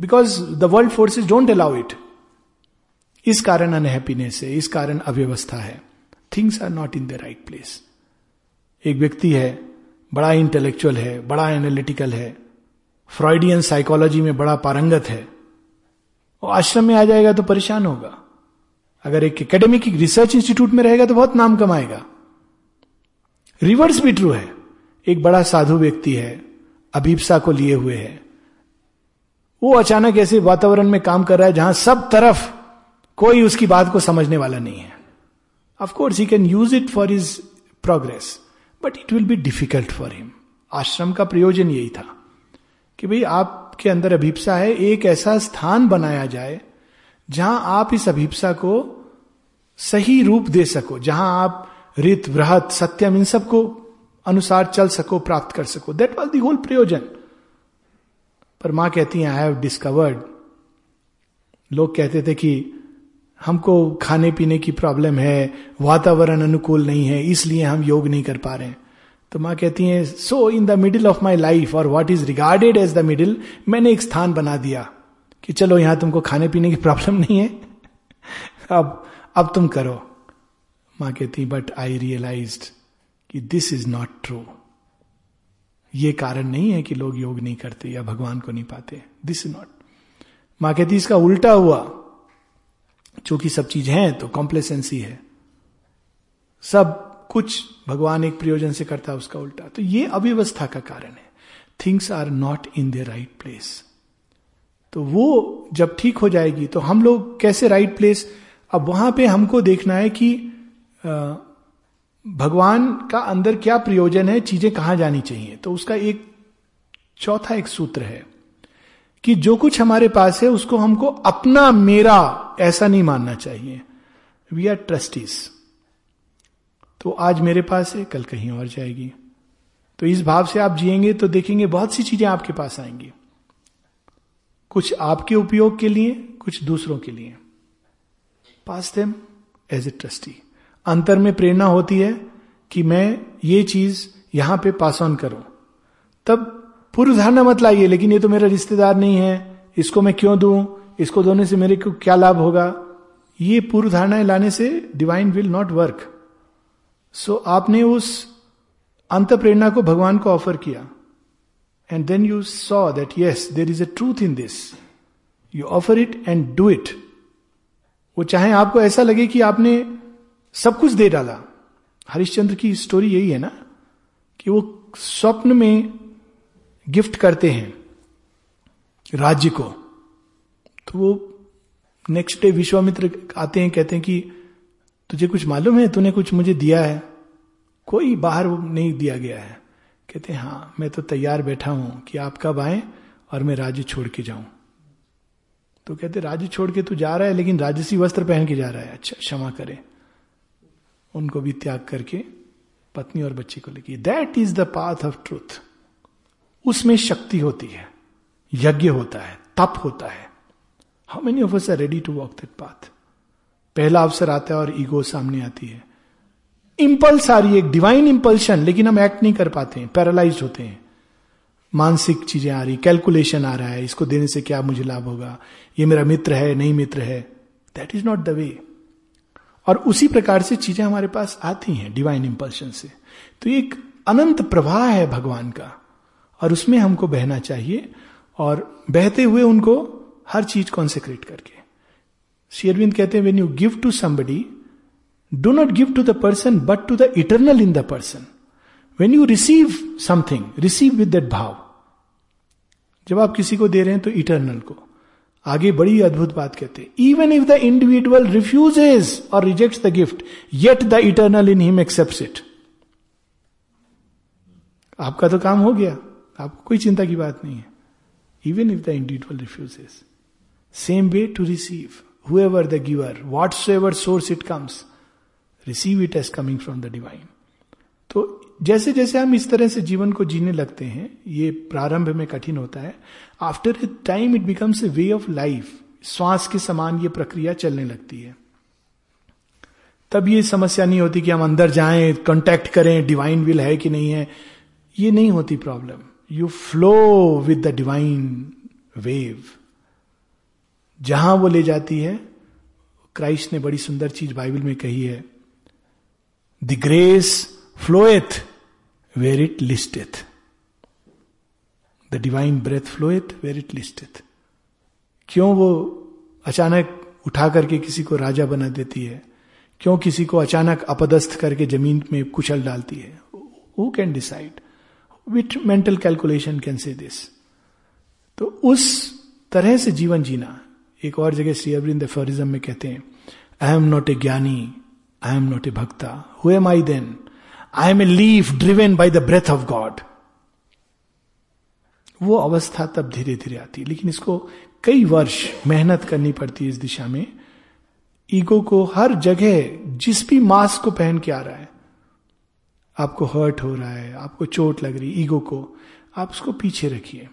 Because the world forces don't allow it इस कारण अनहैप्पीनेस है, इस कारण अव्यवस्था है। Things are not in the right place एक व्यक्ति है, बड़ा इंटेलेक्चुअल है, बड़ा एनालिटिकल है फ्रॉइडियन साइकोलॉजी में बड़ा पारंगत है। वो आश्रम में आ जाएगा तो परेशान होगा। अगर एक एकेडमिक रिसर्च इंस्टीट्यूट में रहेगा तो बहुत नाम कमाएगा। रिवर्स भी ट्रू है। एक बड़ा साधु व्यक्ति है, अभिप्सा को लिए हुए है। वो अचानक ऐसे वातावरण में काम कर रहा है जहाँ सब तरफ़ कोई उसकी बात को समझने वाला नहीं है। Of course he can use it for his progress but it will be difficult for him ashram का प्रयोजन यही था कि भाई आपके अंदर अभिप्सा है, एक ऐसा स्थान बनाया जाए जहाँ आप इस अभिप्सा को सही रूप दे सको, जहाँ आप रित वृहत सत्यम, इन सबको अनुसार चल सको, प्राप्त कर सको। दैट वॉज़ दी होल प्रयोजन। पर माँ कहती है आई हैव डिस्कवर्ड लोग कहते थे कि हमको खाने पीने की प्रॉब्लम है, वातावरण अनुकूल नहीं है, इसलिए हम योग नहीं कर पा रहे हैं। तो माँ कहती हैं so in the middle of my life और what is regarded as the middle मैंने एक स्थान बना दिया। कि चलो यहाँ तुमको खाने पीने की प्रॉब्लम नहीं है। अब अब तुम करो। माँ कहती बट आई रियलाइज़ कि दिस इज़ नॉट ट्रू ये कारण नहीं है कि लोग योग नहीं करते या भगवान को नहीं पाते। दिस इज़ नॉट माँ कहती, इसका उल्टा हुआ। चूँकि सब चीज़ है तो कॉम्प्लेसेंसी है। सब कुछ भगवान एक प्रयोजन से करता है, उसका उल्टा। तो ये अव्यवस्था का कारण है। Things are not in the right place तो वो जब ठीक हो जाएगी तो हम लोग कैसे राइट प्लेस अब वहाँ पे हमको देखना है कि भगवान का अंदर क्या प्रयोजन है, चीज़ें कहाँ जानी चाहिए। तो उसका एक चौथा एक सूत्र है कि जो कुछ हमारे पास है, उसको हमको अपना मेरा ऐसा नहीं मानना चाहिए। वी आर ट्रस्टीज तो आज मेरे पास है, कल कहीं और जाएगी। तो इस भाव से आप जिएँगे तो देखेंगे बहुत सी चीज़ें आपके पास आएँगी। कुछ आपके उपयोग के लिए, कुछ दूसरों के लिए। Pass them as a trustee अंतर में प्रेरणा होती है कि मैं ये चीज़ यहाँ पे पास ऑन करूँ। तब पूर्व धारणा मत लाइए, लेकिन ये तो मेरा रिश्तेदार नहीं है, इसको मैं क्यों दू, इसको दोने से मेरे को क्या लाभ होगा? ये पूर्व धारणाएँ लाने से divine will not work so आपने उस अंत प्रेरणा को भगवान को ऑफ़र किया। And then you saw that yes there is a truth in this you offer it and do it वो चाहे आपको ऐसा लगे कि आपने सब कुछ दे डाला। हरिश्चंद्र की स्टोरी यही है ना, कि वो स्वप्न में गिफ्ट करते हैं राज्य को। तो वो नेक्स्ट डे विश्वामित्र आते हैं, कहते हैं कि तुझे कुछ मालूम है? तूने कुछ मुझे दिया है। कोई बाहर नहीं दिया गया है। कहते हैं मैं तो तैयार बैठा हूँ कि आप कब आए और मैं राज्य छोड़ के जाऊँ। तो कहते, राज्य छोड़ के तू जा रहा है, लेकिन राजसी वस्त्र पहन के जा रहा है। अच्छा क्षमा करे। उनको भी त्याग करके पत्नी और बच्चे को लेके that is the path of truth उसमें शक्ति होती है, यज्ञ होता है, तप होता है। How many of us are ready to walk that path पहला अवसर आता है और ईगो सामने आती है। इंपल्स आ रही है, एक डिवाइन इंपल्शन लेकिन हम एक्ट नहीं कर पाते हैं पैरालाइज होते हैं। मानसिक चीज़ें आ रही कैलकुलेशन आ रहा है, इसको देने से क्या मुझे लाभ होगा? ये मेरा मित्र है, नहीं मित्र है? That is not the way और उसी प्रकार से चीज़ें हमारे पास आती हैं डिवाइन इंपल्शन से। तो एक अनंत प्रवाह है भगवान का, और उसमें हमको बहना चाहिए, और बहते हुए उनको हर चीज़ कॉन्सेक्रेट करके। शेरविंद कहते हैं when you give to somebody do not give to the person but to the eternal in the person when you receive something receive with that भाव जब आप किसी को दे रहे हैं तो इटरनल को। आगे बड़ी अद्भुत बात कहते हैं। Even if the individual refuses और reject the gift yet the eternal in him accept it आपका तो काम हो गया। आपको कोई चिंता की बात नहीं है। Even if the individual refuses same way to receive whoever the giver whatsoever source it comes receive it as coming from the divine तो जैसे जैसे हम इस तरह से जीवन को जीने लगते हैं, ये प्रारंभ में कठिन होता है after a time it becomes a way of life श्वास के समान ये प्रक्रिया चलने लगती है। तब ये समस्या नहीं होती कि हम अंदर जाएँ कांटेक्ट करें डिवाइन विल है कि नहीं है, ये नहीं होती problem you flow with the divine wave जहाँ वो ले जाती है क्राइस्ट ने बड़ी सुंदर चीज़ बाइबल में कही है the grace floweth where it listeth the divine breath floweth where it listeth क्यों वो अचानक उठा करके किसी को राजा बना देती है? क्यों किसी को अचानक अपदस्थ करके ज़मीन में कुचल डालती है? Who can decide with mental calculation can say this तो उस तरह से जीवन जीना, एक और जगह श्री अरविंद फॉरिज्म में कहते हैं I am not a gyani I am not a bhakta who am I then I am a leaf driven by the breath of God वो अवस्था तब धीरे धीरे आती है। लेकिन इसको कई वर्ष मेहनत करनी पड़ती है इस दिशा में। ईगो को हर जगह जिस भी मास्क को पहन के आ रहा है, आपको हर्ट हो रहा है, आपको चोट लग रही ईगो को आप उसको पीछे रखिए।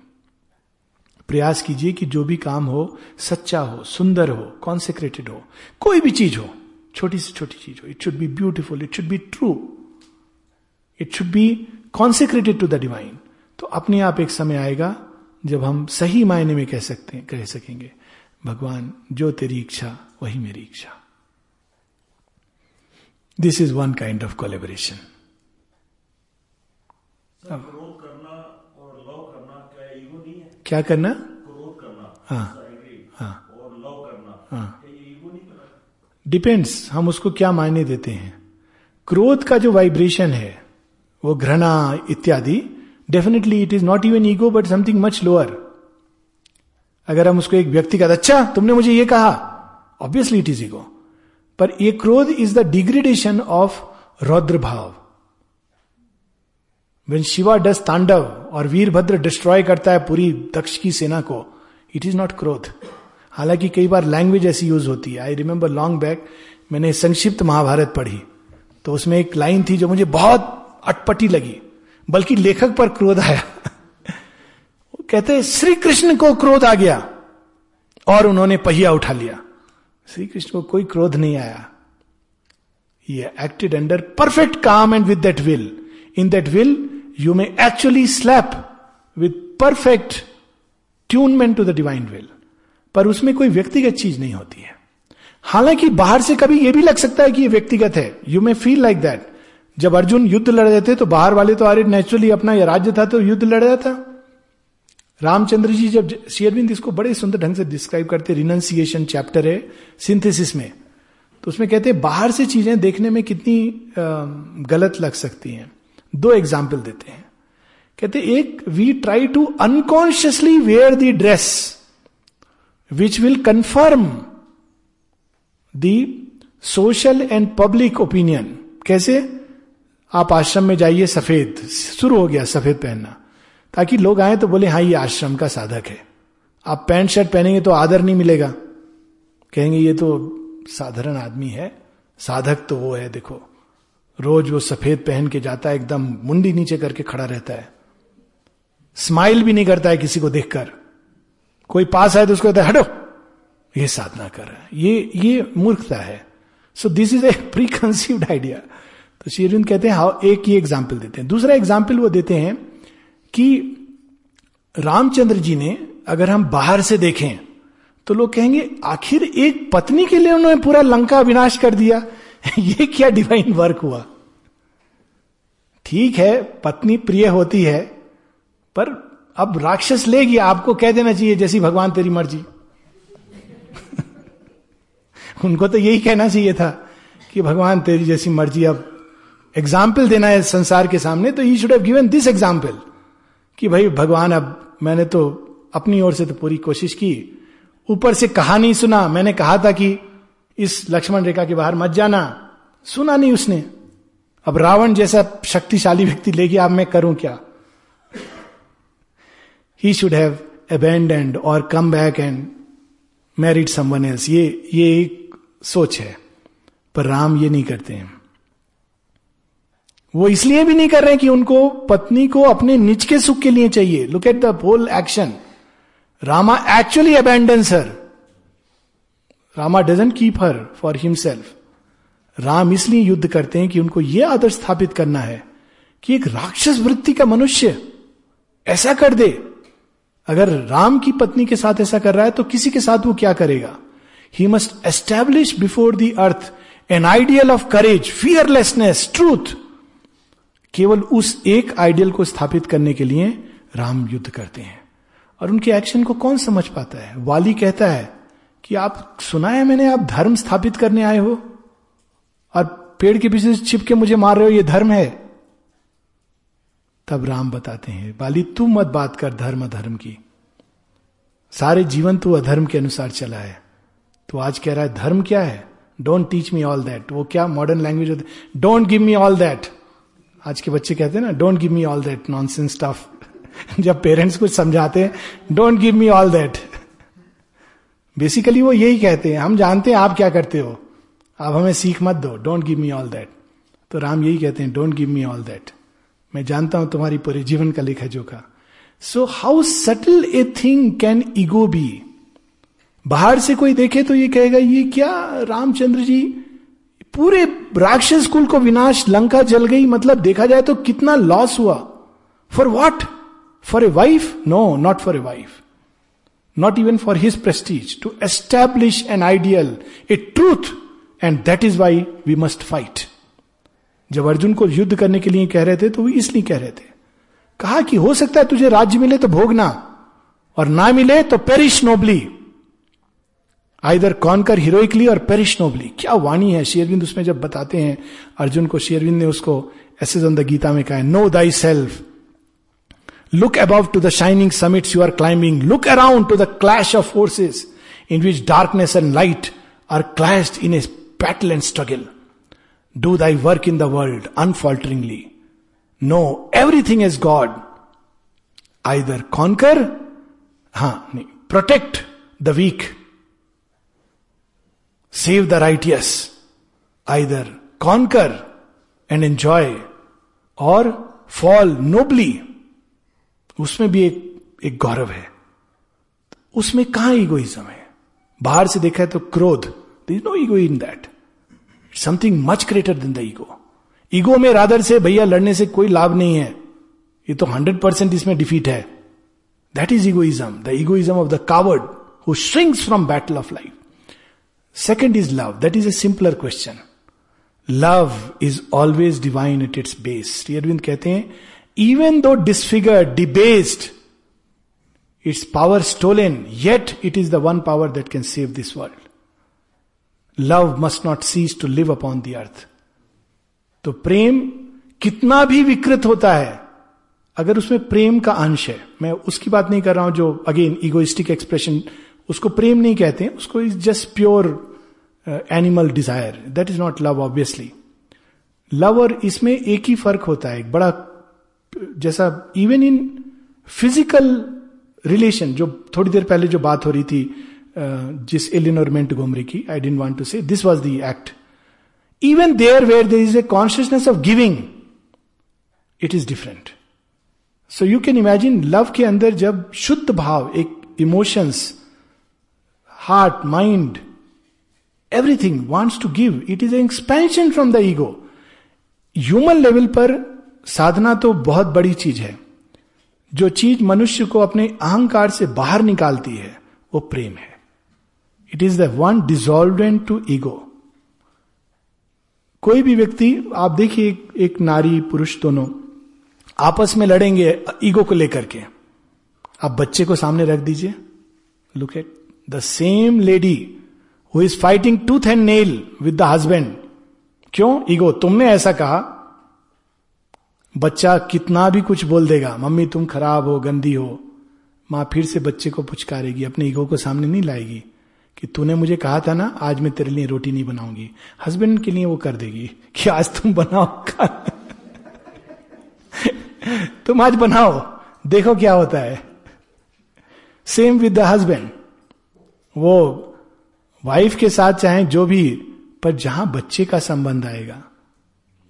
प्रयास कीजिए कि जो भी काम हो, सच्चा हो, सुंदर हो कॉन्सेक्रेटेड हो, कोई भी चीज़ हो छोटी से छोटी चीज़ हो। It should be beautiful it should be true it should be consecrated to the divine तो अपने आप एक समय आएगा जब हम सही मायने में कह सकते हैं कह सकेंगे भगवान जो तेरी इच्छा वही मेरी इच्छा. This is one kind of collaboration क्या करना? हाँ। हाँ। करना। हाँ क्या ये ईगो नहीं करना डिपेंड्स हम उसको क्या मायने देते हैं। क्रोध का जो वाइब्रेशन है, वो घृणा इत्यादि definitely it is not even ego but something much lower अगर हम उसको एक व्यक्ति का अच्छा तुमने मुझे ये कहा ऑब्वियसली इट इज़ ईगो पर ये क्रोध इज़ द डिग्रेडेशन ऑफ़ रौद्र भाव वेन शिवा डस तांडव और वीरभद्र डिस्ट्रॉय करता है पूरी दक्ष की सेना को इट इज़ नॉट क्रोध। हालाँकि कई बार लैंग्वेज ऐसी यूज़ होती है। आई रिमेंबर लॉन्ग बैक मैंने संक्षिप्त महाभारत पढ़ी। तो उसमें एक लाइन थी जो मुझे बहुत अटपटी लगी, बल्कि लेखक पर क्रोध आया। वो कहते श्री कृष्ण को क्रोध आ गया और उन्होंने पहिया उठा लिया। श्री कृष्ण को कोई क्रोध नहीं आया। ये acted under perfect calm and with that will in that will you may actually slap with perfect attunement to the divine will पर उसमें कोई व्यक्तिगत चीज़ नहीं होती है। हालाँकि बाहर से कभी यह भी लग सकता है कि ये व्यक्तिगत है। You may feel like that जब अर्जुन युद्ध लड़ रहे थे तो बाहर वाले तो अरे नेचुरली अपना यह राज्य था तो युद्ध लड़ रहा था। रामचंद्र जी जब शेयरबिंद इसको बड़े सुंदर ढंग से डिस्क्राइब करते रिनाउंसिएशन चैप्टर है सिंथेसिस में तो उसमें कहते हैं, बाहर से चीज़ें देखने में कितनी गलत लग सकती हैं। दो एग्ज़ाम्पल देते हैं। कहते एक we try to unconsciously wear the dress which will confirm the social and public opinion कैसे? आप आश्रम में जाइए, सफ़ेद, शुरू हो गया, सफ़ेद पहनना। ताकि लोग आए तो बोले हाँ ये आश्रम का साधक है। आप पैंट, शर्ट पहनेंगे तो आदर नहीं मिलेगा। कहेंगे, ये तो साधारण आदमी है, साधक तो वो है, देखो। रोज वो सफ़ेद पहन के जाता है, एकदम मुंडी नीचे करके खड़ा रहता है। स्माइल भी नहीं करता है किसी को देखकर। कोई पास आए तो उसको कहता हटो, ये साधना कर। रहा है ये ये मूर्खता है। So this is a preconceived idea तो श्री कहते हैं हाउ एक ही एग्ज़ाम्पल देते हैं। दूसरा एग्ज़ाम्पल वो देते हैं कि रामचंद्र जी ने अगर हम बाहर से देखें तो लोग कहेंगे, आखिर एक पत्नी के लिए उन्होंने पूरा लंका विनाश कर दिया? ये क्या डिवाइन वर्क हुआ? ठीक है, पत्नी प्रिय होती है, पर अब राक्षस लेगी, आपको कह देना चाहिए, जैसी भगवान तेरी मर्ज़ी। उनको तो यही कहना चाहिए था कि भगवान तेरी जैसी मर्ज़ी, अब एग्ज़ाम्पल देना है संसार के सामने तो you should have given this example कि भाई, भगवान, अब मैंने तो अपनी ओर से तो पूरी कोशिश की। ऊपर से कहा नहीं सुना, मैंने कहा था कि इस लक्ष्मण रेखा के बाहर मत जाना। सुना नहीं उसने। अब रावण जैसा शक्तिशाली व्यक्ति लेके अब मैं करूँ क्या? ही शुड हैव अबेंडेंड और come back and married someone else ये ये एक सोच है, पर राम ये नहीं करते हैं। वो इसलिए भी नहीं कर रहे कि उनको पत्नी को अपने निज के सुख के लिए चाहिए। Look at the whole action Rama actually abandon sir Rama doesn't keep her for himself Ram इसलिए युद्ध करते हैं कि उनको यह आदर्श स्थापित करना है कि एक राक्षस वृत्ति का मनुष्य ऐसा कर दे। अगर राम की पत्नी के साथ ऐसा कर रहा है तो किसी के साथ वो क्या करेगा? He must establish before the earth an ideal of courage fearlessness truth केवल उस एक आइडियल को स्थापित करने के लिए राम युद्ध करते हैं। और उनके एक्शन को कौन समझ पाता है? वाली कहता है कि आप सुना है मैंने, आप धर्म स्थापित करने आए हो। और पेड़ के पीछे छिप के मुझे मार रहे हो, ये धर्म है। तब राम बताते हैं, बाली तू मत बात कर धर्म धर्म की। सारे जीवन तू अधर्म के अनुसार चला है। तो आज कह रहा है, धर्म क्या है? Don't teach me all that वो क्या मॉडर्न लैंग्वेज होती don't give me all that आज के बच्चे कहते हैं ना don't give me all that nonsense stuff जब पेरेंट्स कुछ समझाते हैं don't give me all that basically वो यही कहते हैं, हम जानते हैं आप क्या करते हो। आप हमें सीख मत दो। Don't give me all that तो राम यही कहते हैं don't give me all that मैं जानता हूँ तुम्हारी पूरे जीवन का लेखा जोखा so how subtle a thing can ego be बाहर से कोई देखे तो ये कहेगा, ये क्या रामचंद्र जी? पूरे राक्षस कुल को विनाश, लंका जल गई मतलब देखा जाए तो कितना लॉस हुआ। For what for a wife no not for a wife not even for his prestige to establish an ideal a truth and that is why we must fight जब अर्जुन को युद्ध करने के लिए कह रहे थे तो वो इसलिए कह रहे थे। कहा कि हो सकता है तुझे राज्य मिले तो भोगना, और ना मिले तो perish nobly either conquer heroically or perish nobly क्या वाणी है शेयरविंद उसमें जब बताते हैं, अर्जुन को शेयरविंद ने उसको, ऐसे द गीता में कहा है know thyself look above to the shining summits you are climbing look around to the clash of forces in which darkness and light are clash in a battle and struggle do thy work in the world unfalteringly know everything is God either conquer हाँ नहीं protect the weak save the righteous either conquer and enjoy और fall nobly उसमें भी एक एक गौरव है। उसमें कहा इगोइज्म है? बाहर से देखा है तो क्रोध। There is ego in that something much greater than the ego ego में रादर से भैया लड़ने से कोई लाभ नहीं है। ये तो हंड्रेड परसेंट इसमें डिफीट है। That is egoism the egoism of the coward who shrinks from battle of life second is love that is a simpler question love is always divine at its base Shri Aurobindo कहते हैं even though disfigure debased its power stolen yet it is the one power that can save this world love must not cease to live upon the earth तो प्रेम कितना भी विकृत होता है, अगर उसमें प्रेम का अंश है, मैं उसकी बात नहीं कर रहा हूँ जो अगेन इगोइस्टिक एक्सप्रेशन उसको प्रेम नहीं कहते हैं, उसको is just pure animal desire that is not love obviously love और इसमें एक ही फ़र्क होता है, एक बड़ा, जैसा इवन इन फ़िज़िकल रिलेशन जो थोड़ी देर पहले जो बात हो रही थी जिस एलिनोरमेंट घूमरी की I don't want to say this was the act even there where there is a consciousness of giving it is different so you can imagine love के अंदर जब शुद्ध भाव, एक emotions heart mind everything wants to give it is expansion from the ego human level पर साधना तो बहुत बड़ी चीज़ है। जो चीज़ मनुष्य को अपने अहंकार से बाहर निकालती है, वो प्रेम है। It is the one dissolve to ego कोई भी व्यक्ति आप देखिए एक, एक नारी पुरुष दोनों आपस में लड़ेंगे ईगो को लेकर के। आप बच्चे को सामने रख दीजिए। Look at the same lady who is fighting tooth and nail with the husband क्यों? ईगो तुमने ऐसा कहा? बच्चा कितना भी कुछ बोल देगा मम्मी तुम खराब हो गंदी हो। माँ फिर से बच्चे को पुचकारेगी अपने ईगो को सामने नहीं लाएगी। कि तूने मुझे कहा था ना, आज मैं तेरे लिए रोटी नहीं बनाऊँगी। हस्बैंड के लिए वो कर देगी कि आज तुम बनाओ तुम आज बनाओ, देखो क्या होता है। सेम विद द हस्बैंड वो वाइफ के साथ चाहे जो भी, पर जहाँ बच्चे का संबंध आएगा,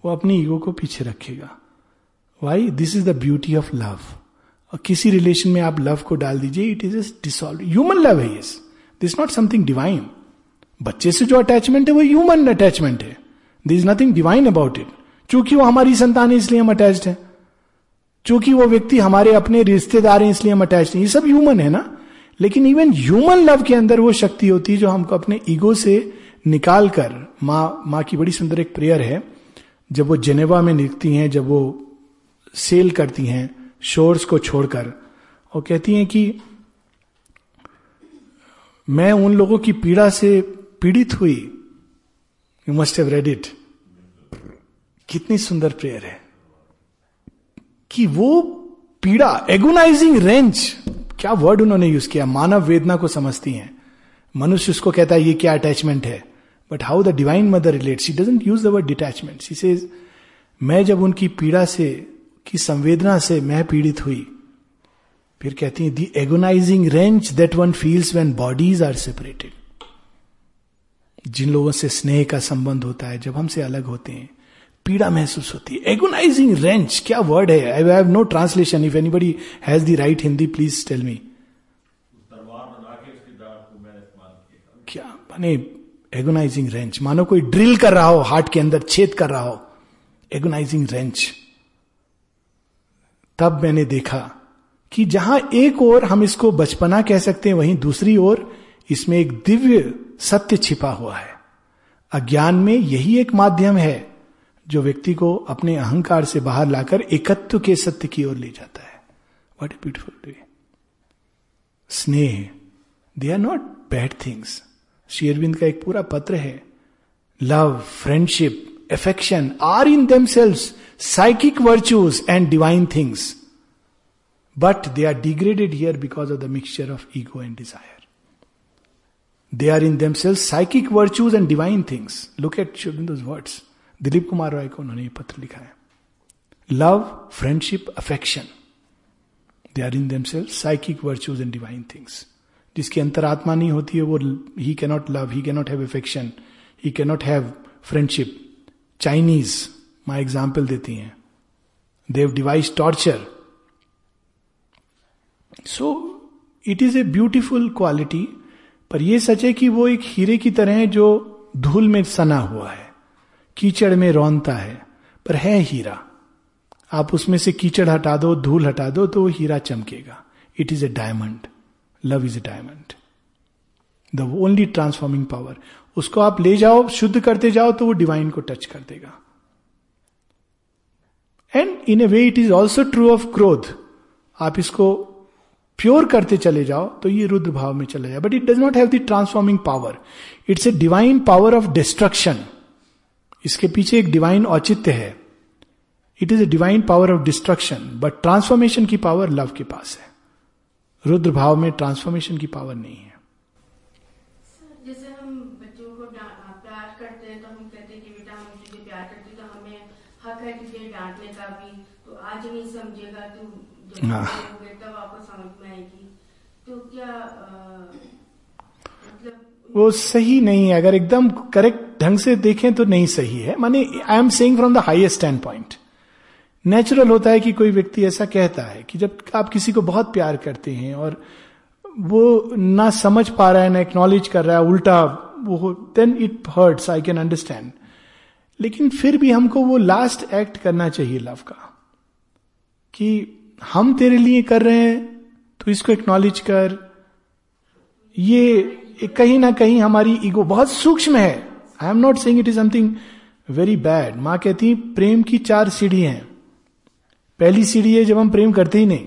वो अपनी ईगो को पीछे रखेगा। Why this is the beauty of love और किसी रिलेशन में आप लव को डाल दीजिए it is dissolve human love है इस दिस नॉट समथिंग डिवाइन बच्चे से जो अटैचमेंट है, वो ह्यूमन अटैचमेंट है। This is nothing divine about it चूँकि वो हमारी संतान है, इसलिए हम अटैच्ड हैं। चूँकि वो व्यक्ति हमारे अपने रिश्तेदार हैं, इसलिए हम अटैच हैं। ये सब ह्यूमन है ना? लेकिन इवन ह्यूमन लव के अंदर वो शक्ति होती है जो हमको अपने ईगो से निकाल कर माँ माँ की बड़ी सुंदर एक प्रेयर है। जब वो जेनेवा में निकलती हैं, जब वो सेल करती हैं शोर्स को छोड़कर, और कहती हैं कि मैं उन लोगों की पीड़ा से पीड़ित हुई। You must have read it कितनी सुंदर प्रेयर है। कि वो पीड़ा एगोनाइजिंग रेंज क्या वर्ड उन्होंने यूज़ किया? मानव वेदना को समझती हैं। मनुष्य उसको कहता है, ये क्या अटैचमेंट है? But how the divine mother relate she doesn't use the word detachment she say मैं जब उनकी पीड़ा से, की संवेदना से मैं पीड़ित हुई फिर कहती है the agonizing wrench that one feels when bodies are separated जिन लोगों से स्नेह का संबंध होता है, जब हमसे अलग होते हैं, पीड़ा महसूस होती है। एगोनाइजिंग रेंच क्या वर्ड है? I have no translation if anybody has the right Hindi please tell me क्या? माने एगोनाइजिंग रेंच मानो कोई ड्रिल कर रहा हो हार्ट के अंदर छेद कर रहा हो। एगोनाइजिंग रेंच तब मैंने देखा कि जहाँ एक ओर हम इसको बचपना कह सकते हैं, वहीं दूसरी ओर इसमें एक दिव्य सत्य छिपा हुआ है। अज्ञान में यही एक माध्यम है जो व्यक्ति को अपने अहंकार से बाहर लाकर एकत्व के सत्य की ओर ले जाता है। वट ए ब्यूटिफुल स्नेह। They are not bad things शेयरविंद का एक पूरा पत्र है। Love friendship affection are in themselves psychic virtues and divine things. But they are degraded here because of the mixture of ego and desire. They are in themselves psychic virtues and divine things. Look at those words. Dilip Kumar Roy को उन्होंने ये पत्र लिखा है love friendship affection they are in themselves psychic virtues and divine things जिसकी अंतरात्मा नहीं होती है वो he cannot love he cannot have affection he cannot have friendship Chinese माँ एग्ज़ाम्पल देती हैं they've devise torture so it is a beautiful quality पर यह सच है कि वो एक हीरे की तरह है जो धूल में सना हुआ है, कीचड़ में रौनता है, पर है हीरा। आप उसमें से कीचड़ हटा दो, धूल हटा दो तो वो हीरा चमकेगा। It is a diamond love is a diamond the only transforming power उसको आप ले जाओ, शुद्ध करते जाओ तो वो डिवाइन को टच कर देगा। And in a way it is also true of क्रोध आप इसको प्योर करते चले जाओ तो ये रुद्र भाव में चले जाए। But it does not have the transforming power it's a divine power of destruction इसके पीछे एक डिवाइन औचित्य है। It is a divine power of destruction but transformation की पावर लव के पास है। रुद्र भाव में ट्रांसफॉर्मेशन की पावर नहीं है। हक है तुझे डांटने का भी। तो आज नहीं समझेगा तू हाँ। वो सही नहीं है। अगर एकदम करेक्ट ढंग से देखें तो नहीं सही है। माने I am saying from the highest standpoint natural होता है कि कोई व्यक्ति ऐसा कहता है कि जब आप किसी को बहुत प्यार करते हैं और वो ना समझ पा रहा है, ना एक्नॉलेज कर रहा है, उल्टा वो then it hurts I can understand लेकिन फिर भी हमको वो लास्ट एक्ट करना चाहिए लव का। कि हम तेरे लिए कर रहे हैं तो इसको एक्नॉलेज कर। ये कहीं ना कहीं हमारी ईगो बहुत सूक्ष्म है। I am not saying it is something very bad माँ कहती है, प्रेम की चार सीढ़ी हैं। पहली सीढ़ी है जब हम प्रेम करते ही नहीं।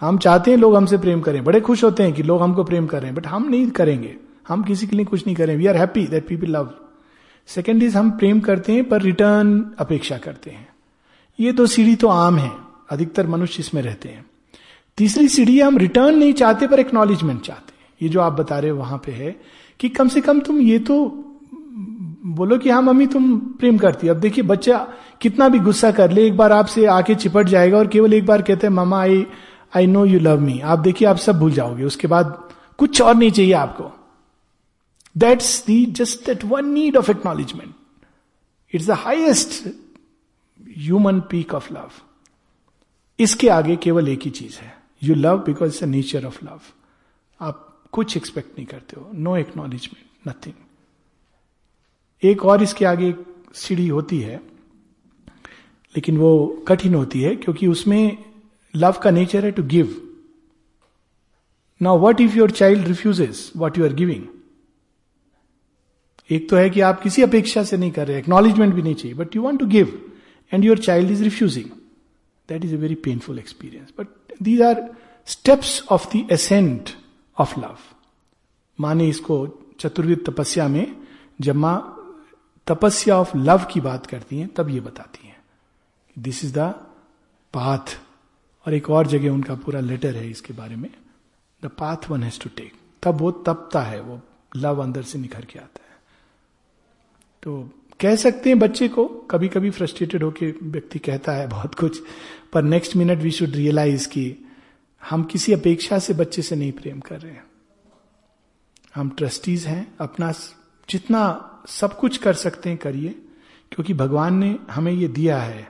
हम चाहते हैं लोग हमसे प्रेम करें। बड़े खुश होते हैं कि लोग हमको प्रेम कर रहे हैं बट हम नहीं करेंगे। हम किसी के लिए कुछ नहीं करें। We are happy that people love second is हम प्रेम करते हैं पर रिटर्न अपेक्षा करते हैं। ये दो सीढ़ी तो आम है। अधिकतर मनुष्य इसमें रहते हैं। तीसरी सीढ़ी हम रिटर्न नहीं चाहते, पर एक्नॉलेजमेंट चाहते हैं। ये जो आप बता रहे हो वहाँ पे है कि कम से कम तुम ये तो बोलो कि हाँ मम्मी, तुम प्रेम करती अब देखिए, बच्चा कितना भी गुस्सा कर ले, एक बार आपसे आके चिपट जाएगा और केवल एक बार कहते हैं mama I I know you love me आप देखिए, आप सब भूल जाओगे। उसके बाद कुछ और नहीं चाहिए आपको। That's the just that one need of acknowledgement it's the highest human peak of love इसके आगे केवल एक ही चीज़ है। You love because it's nature of love आप कुछ एक्सपेक्ट नहीं करते हो। नो एक्नॉलेजमेंट नथिंग एक और इसके आगे सीढ़ी होती है, लेकिन वो कठिन होती है, क्योंकि उसमें लव का नेचर है to give now what if your child refuses what you are giving एक तो है कि आप किसी अपेक्षा से नहीं कर रहे एक्नॉलेजमेंट भी नहीं चाहिए but you want to give and your child is refusing that is a very painful experience but these are steps of the ascent of love माँ ने इसको चतुर्विद तपस्या में जब माँ तपस्या ऑफ़ लव की बात करती हैं, तब ये बताती हैं दिस इज़ द पाथ और एक और जगह उनका पूरा लेटर है इसके बारे में. The path one has to take तब वो तपता है, वो लव अंदर से निखर के आता है। तो कह सकते हैं बच्चे को कभी कभी फ्रस्ट्रेटेड होके व्यक्ति कहता है बहुत कुछ पर next minute we should realize कि हम किसी अपेक्षा से बच्चे से नहीं प्रेम कर रहे हैं। हम ट्रस्टीज हैं, अपना जितना सब कुछ कर सकते हैं, करिए। क्योंकि भगवान ने हमें ये दिया है,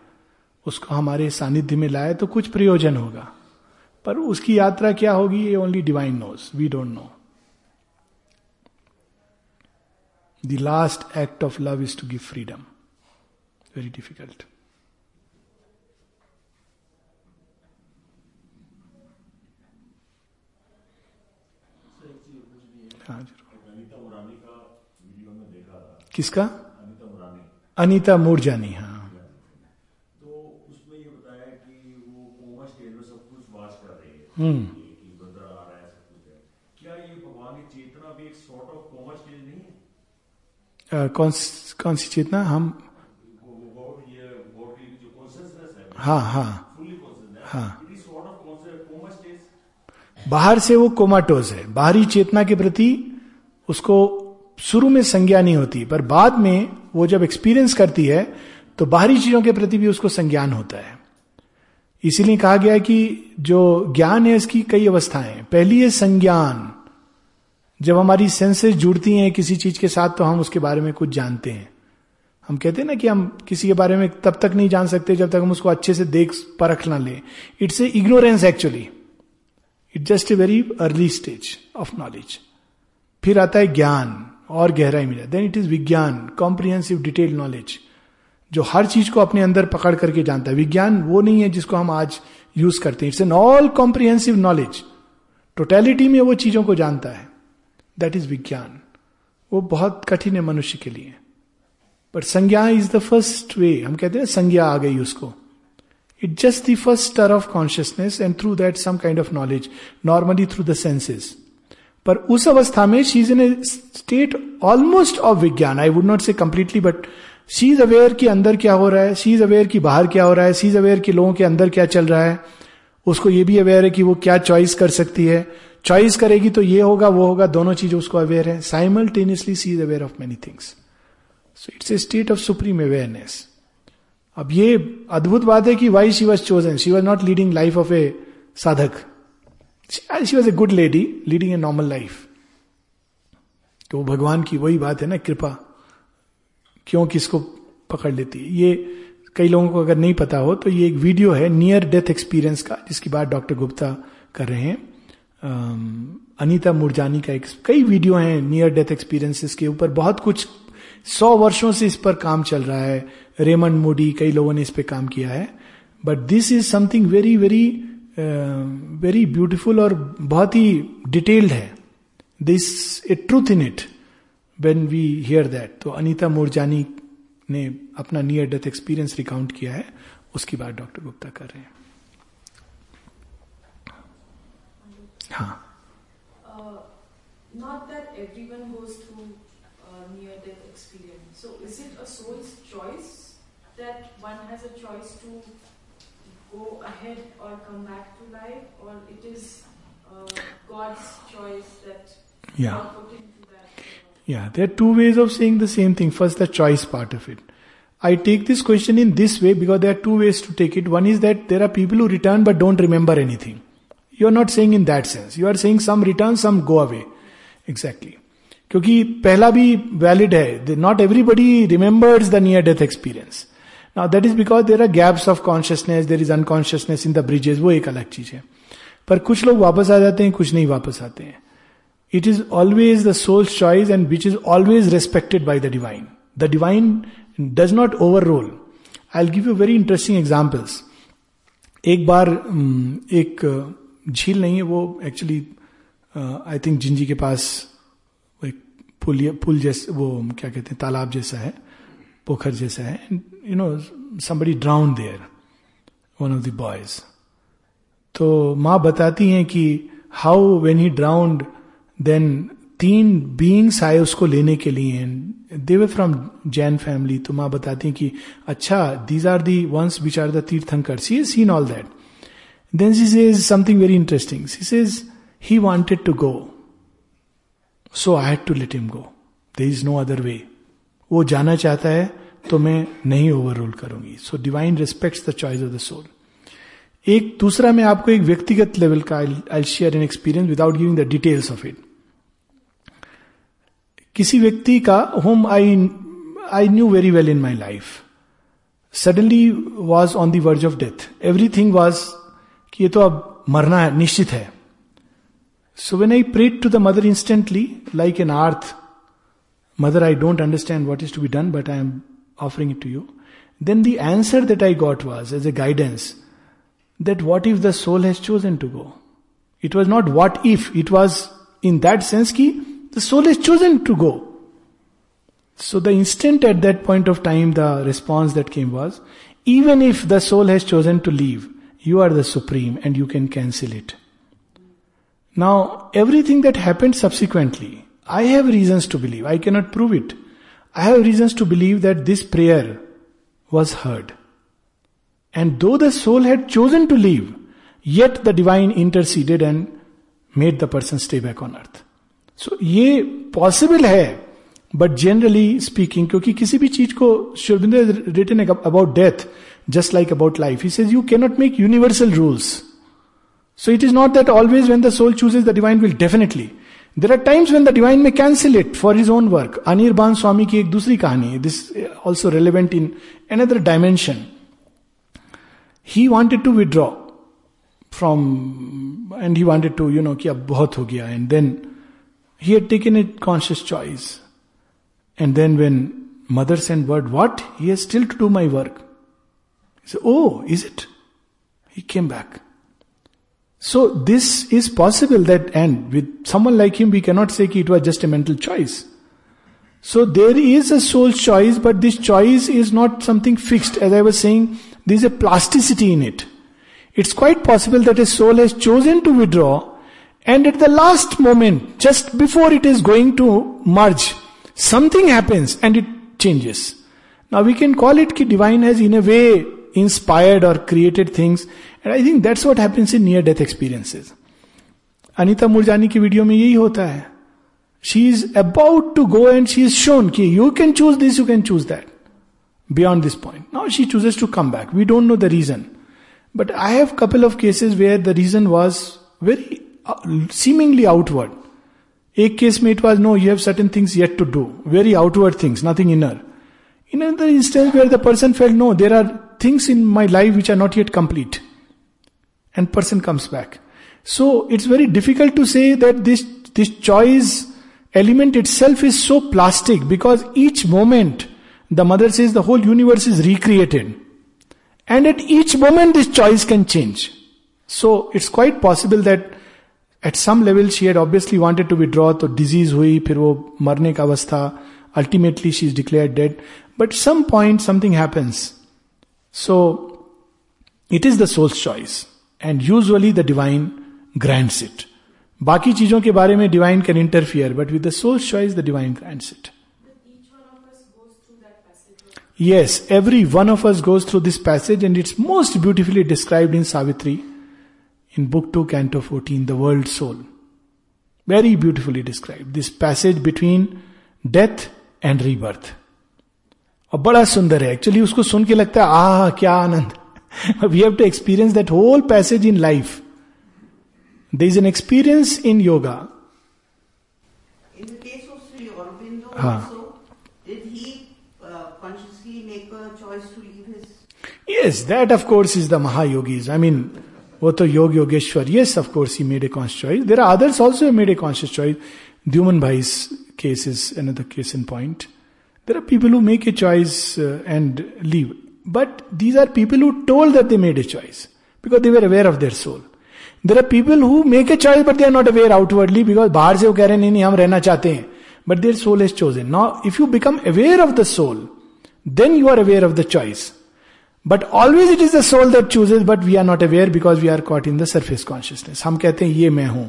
उसको हमारे सानिध्य में लाए तो कुछ प्रयोजन होगा। पर उसकी यात्रा क्या होगी, ये only divine knows we don't know the last act of love is to give freedom very difficult हाँ ज़रूर अनिता मुरानी का वीडियो में देखा था किसका अनिता मुरानी अनीता मूरजानी हाँ तो उसमें ये बताया कि वो कोमा स्टेज में सब कुछ वाच कर रही है हम्म कि बंदर आ रहा है सब कुछ है क्या ये भगवान की चेतना भी एक सॉर्ट ऑफ़ कोमा स्टेज नहीं है अ, कौन कौन सी चेतना हम है हाँ हाँ फुल्ली कॉन्शियस है हाँ it is sort of coma stage बाहर से वो कोमाटोज है। बाहरी चेतना के प्रति उसको शुरू में संज्ञा नहीं होती, पर बाद में वो जब एक्सपीरियंस करती है तो बाहरी चीज़ों के प्रति भी उसको संज्ञान होता है। इसीलिए कहा गया है कि जो ज्ञान है, इसकी कई अवस्थाएँ पहली है संज्ञान। जब हमारी सेंसेस जुड़ती हैं किसी चीज़ के साथ तो हम उसके बारे में कुछ जानते हैं। हम कहते हैं ना कि हम किसी के बारे में तब तक नहीं जान सकते जब तक हम उसको अच्छे से देख, परख ना ले। It's a ignorance actually it just a very early stage of knowledge फिर आता है ज्ञान, और गहराई मिला। देन इट इज़ विज्ञान कॉम्प्रिहेंसिव डिटेल नॉलेज जो हर चीज़ को अपने अंदर पकड़ करके जानता है। विज्ञान वो नहीं है जिसको हम आज यूज़ करते हैं। It's an all comprehensive knowledge totality में वो चीज़ों को जानता है। दैट इज़ विज्ञान। वो बहुत कठिन है मनुष्य के लिए। बट संज्ञा इज़ द फ़र्स्ट वे हम कहते हैं संज्ञा आ गई उसको। It just the first stir of consciousness and through that some kind of knowledge normally through the senses पर उस अवस्था में she is in a state almost of विज्ञान I would not say completely but she is aware कि अंदर क्या हो रहा है शी इज़ अवेयर कि बाहर क्या हो रहा है सी इज़ अवेयर कि लोगों के अंदर क्या चल रहा है उसको ये भी अवेयर है कि वो क्या चॉइस कर सकती है चॉइस करेगी तो ये होगा वो होगा दोनों चीज़ उसको अवेयर है simultaneously she is aware of many things so it's a state of supreme awareness अब ये अद्भुत बात है कि why she was chosen she was not leading life of a साधक. She was a good lady leading a normal life तो भगवान की वही बात है ना, कृपा. क्यों किसको पकड़ लेती है? ये कई लोगों को अगर नहीं पता हो तो ये एक वीडियो है नियर डेथ एक्सपीरियंस का, जिसकी बात डॉक्टर गुप्ता कर रहे हैं. अनीता मुरजानी का एक कई वीडियो हैं नियर डेथ एक्सपीरियंसेस के ऊपर. बहुत कुछ सौ वर्षों से इस पर काम चल रहा है. रेमंड मोडी कई लोगों ने इस पे काम किया है। But this is something very very very beautiful और बहुत ही डिटेल्ड है। This a truth in it when we hear that तो अनिता मोरजानी ने अपना नियर डेथ एक्सपीरियंस रिकाउंट किया है। उसकी बात डॉक्टर गुप्ता कर रहे हैं। हाँ। Not that everyone goes through uh, near death experience. So, is it a soul's choice? that one has a choice to go ahead or come back to life, or it is uh, God's choice that Yeah. God put into that? Yeah, there are two ways of saying the same thing. First, the choice part of it. I take this question in this way because there are two ways to take it. One is that there are people who return but don't remember anything. You are not saying in that sense. You are saying some return, some go away. Exactly. क्योंकि पहला भी valid है not everybody remembers the near death experience now that is because there are gaps of consciousness there is unconsciousness in the bridges वो एक अलग चीज़ है पर कुछ लोग वापस आ जाते हैं, कुछ नहीं वापस आते हैं It is always the soul's and and which is always respected by the divine. The divine does not overrule. I'll give you very interesting examples. एक बार एक झील नहीं है, वो एक्चुअली आई थिंक जिंजी के पास एक पुल पुल जैसे, वो, क्या कहते हैं, तालाब जैसा है, पोखर जैसा है you know somebody drowned there one of the boys तो माँ बताती हैं कि how when he drowned then तीन बींग्स आए उसको लेने के लिए they were from Jain family तो माँ बताती हैं कि अच्छा these are the ones which are the Tirthankar she is seen all that then she says something very interesting she says he wanted to go so I had to let him go there is no other way वो जाना चाहता है तो मैं नहीं over rule करूँगी। So divine respects the choice of the soul एक, दूसरा, मैं आपको एक व्यक्तिगत लेवल का I share an experience without giving the details of it किसी व्यक्ति का whom I I knew very well in my life suddenly was on the verge of death everything was कि ये तो अब मरना है, निश्चित है। So when I prayed to the mother instantly like an earth mother I don't understand what is to be done but I am offering it to you. Then the answer that I got was, as a guidance, that what if the soul has chosen to go? It was not what if, it was in that sense ki, the soul has chosen to go. So the instant at that point of time, the response that came was, even if the soul has chosen to leave, you are the supreme and you can cancel it. Now, everything that happened subsequently, I have reasons to believe, I cannot prove it. I have reasons to believe that this prayer was heard. And though the soul had chosen to leave, yet the divine interceded and made the person stay back on earth. So ये possible है but generally speaking क्योंकि किसी भी चीज को शुरबिंदर written about death just like about life he says you cannot make universal rules so it is not that always when the soul chooses the divine will definitely There are times when the divine may cancel it for his own work Anirban Swami की एक दूसरी कहानी है this also relevant in another dimension he wanted to withdraw from and he wanted to you know कि अब बहुत हो गया and then he had taken it conscious choice and then when mother send word what he has still to do my work oh is it he came back So this is possible that, and with someone like him, we cannot say it was just a mental choice. So there is a soul choice, but this choice is not something fixed. As I was saying, there is a plasticity in it. It's quite possible that a soul has chosen to withdraw, and at the last moment, just before it is going to merge, something happens and it changes. Now we can call it कि divine has in a way inspired or created things, and I think that's what happens in near death experiences. Anita Moorjani की video में यही होता है she is about to go and she is shown कि you can choose this you can choose that beyond this point. Now she chooses to come back. We don't know the reason. But I have couple of cases where the reason was very uh, seemingly outward. एक case में it was no, you have certain things yet to do. Very outward things, nothing inner. In another instance where the person felt no, there are things in my life which are not yet complete. And person comes back. So it's very difficult to say that this, this choice element itself is so plastic because each moment the mother says the whole universe is recreated. And at each moment this choice can change. So it's quite possible that at some level she had obviously wanted to withdraw तो disease हुई फिर वो मरने का अवस्था ultimately she is declared dead but some point something happens so it is the soul's choice And usually the divine grants it बाकी चीज़ों के बारे में divine can interfere but with soul choice the divine grants it yes every one of us goes through this passage and it's most beautifully describe in Savitri in book two canto fourteen the world soul very beautifully describe this passage between death and rebirth और बड़ा सुंदर है। Actually उसको सुन के लगता है, आह, क्या आनंद। We have to experience that whole passage in life there is an experience in yoga In the case of Sri Aurobindo हाँ. also, did he uh, consciously make a choice to leave his Yes, that of course is the Mahayogis. I mean, वो तो योग Yogeshwar yes of course he made a conscious choice there are others also who made a conscious choice Dyuman Bhai's case is another case in point there are people who make a choice uh, and leave but these are people who told that they made a choice because they were aware of their soul there are people who make a choice but they are not aware outwardly because बाहर से वो कह रहे हैं नहीं नहीं हम रहना चाहते हैं but their soul has chosen now if you become aware of the soul then you are aware of the choice but always it is the soul that chooses but we are not aware because we are caught in the surface consciousness हम कहते हैं ये मैं हूं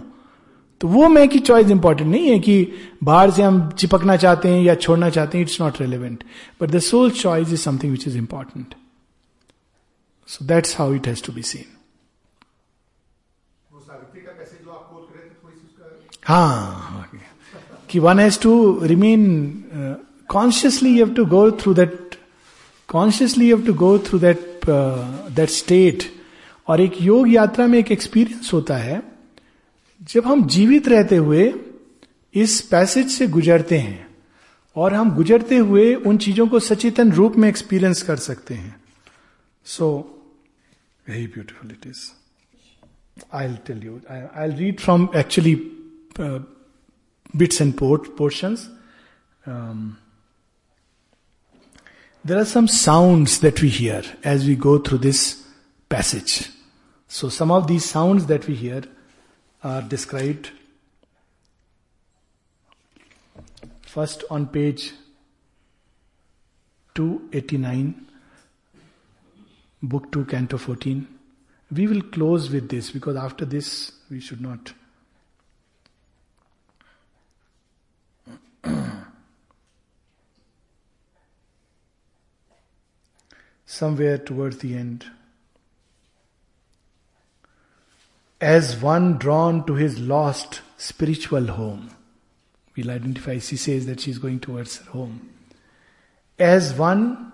तो वो मैं की चॉइस इंपॉर्टेंट नहीं है कि बाहर से हम चिपकना चाहते हैं या छोड़ना चाहते हैं it's not relevant but the soul choice is something which is important so that's how it has to be seen हाँ कि one has to remain consciously you have to go through that consciously you have to go through that that state और एक योग यात्रा में एक experience होता है जब हम जीवित रहते हुए इस पैसेज से गुजरते हैं और हम गुजरते हुए उन चीज़ों को सचेतन रूप में एक्सपीरियंस कर सकते हैं so very beautiful it is I tell you I read from actually bits and port portion there are some sounds that we hear as we go through this passage so some of the sound that we hear are described first on page 289, book 2, canto 14. We will close with this because after this we should not. Somewhere towards the end. As one drawn to his lost spiritual home. We'll identify, she says that she's going towards her home. As one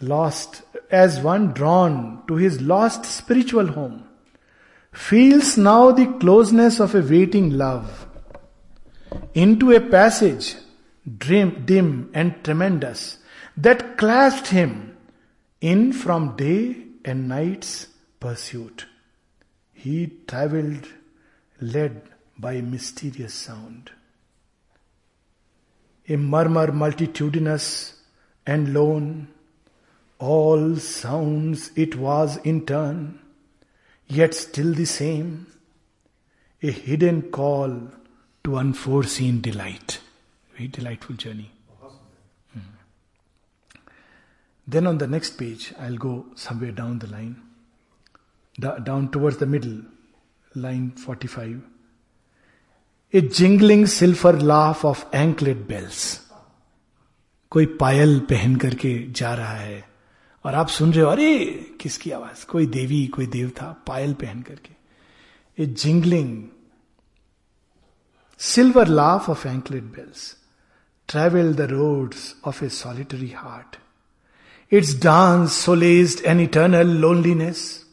lost, as one drawn to his lost spiritual home, feels now the closeness of a waiting love into a passage dim, dim and tremendous that clasped him in from day and night's pursuit. He traveled led by a mysterious sound. A murmur multitudinous and lone, all sounds it was in turn, yet still the same, a hidden call to unforeseen delight. Very delightful journey. Hmm. Then on the next page, I'll go somewhere down the line, down towards the middle, line 45. A jingling silver laugh of anklet bells. कोई पायल पहन करके जा रहा है और आप सुन रहे हो अरे किसकी आवाज़ कोई देवी कोई देव था पायल पहन करके a jingling silver laugh of anklet bells travel the roads of a solitary heart Its dance solaced an eternal loneliness.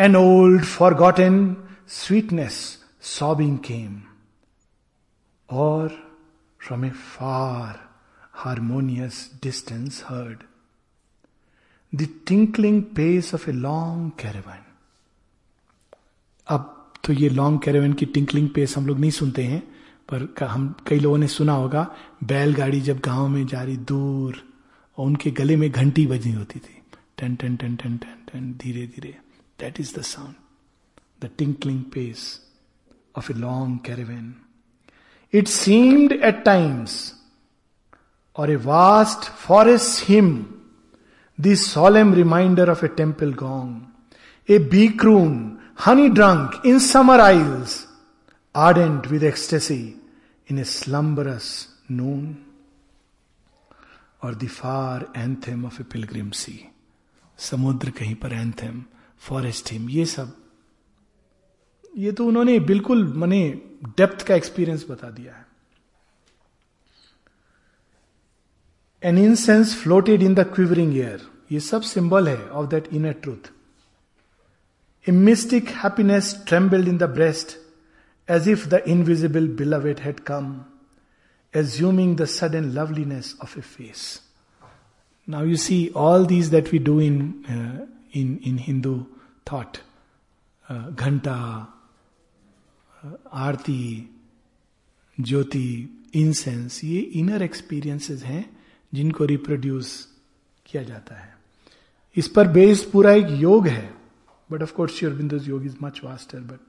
An old forgotten sweetness sobbing came. Or from a far harmonious distance heard the tinkling pace of a long caravan. अब तो ये long caravan की tinkling pace हम लोग नहीं सुनते हैं पर हम कई लोगों ने सुना होगा बैलगाड़ी जब गाँव में जा रही दूर और उनके गले में घंटी बजी होती थी टन टन टन टन टन टन धीरे धीरे That is the sound the tinkling pace of a long caravan it seemed at times or a vast forest hymn this solemn reminder of a temple gong, a bikroon, honey drunk in summer isles, ardent with ecstasy in a slumberous noon, or the far anthem of a pilgrim sea. समुद्र कहीं पर anthem Forest him, ये सब। ये तो उन्होंने बिल्कुल मने डेप्थ का एक्सपीरियंस बता दिया है। An incense floated in the quivering air ये सब सिंबल है of that inner truth a mystic happiness trembled in the breast as if the invisible beloved had come assuming the sudden loveliness of a face now you see all these that we do in in in Hindu thought ghanta aarti jyoti incense ये inner experiences हैं जिनको reproduce किया जाता है। इस पर based पूरा एक योग है but of course yoga is much vaster but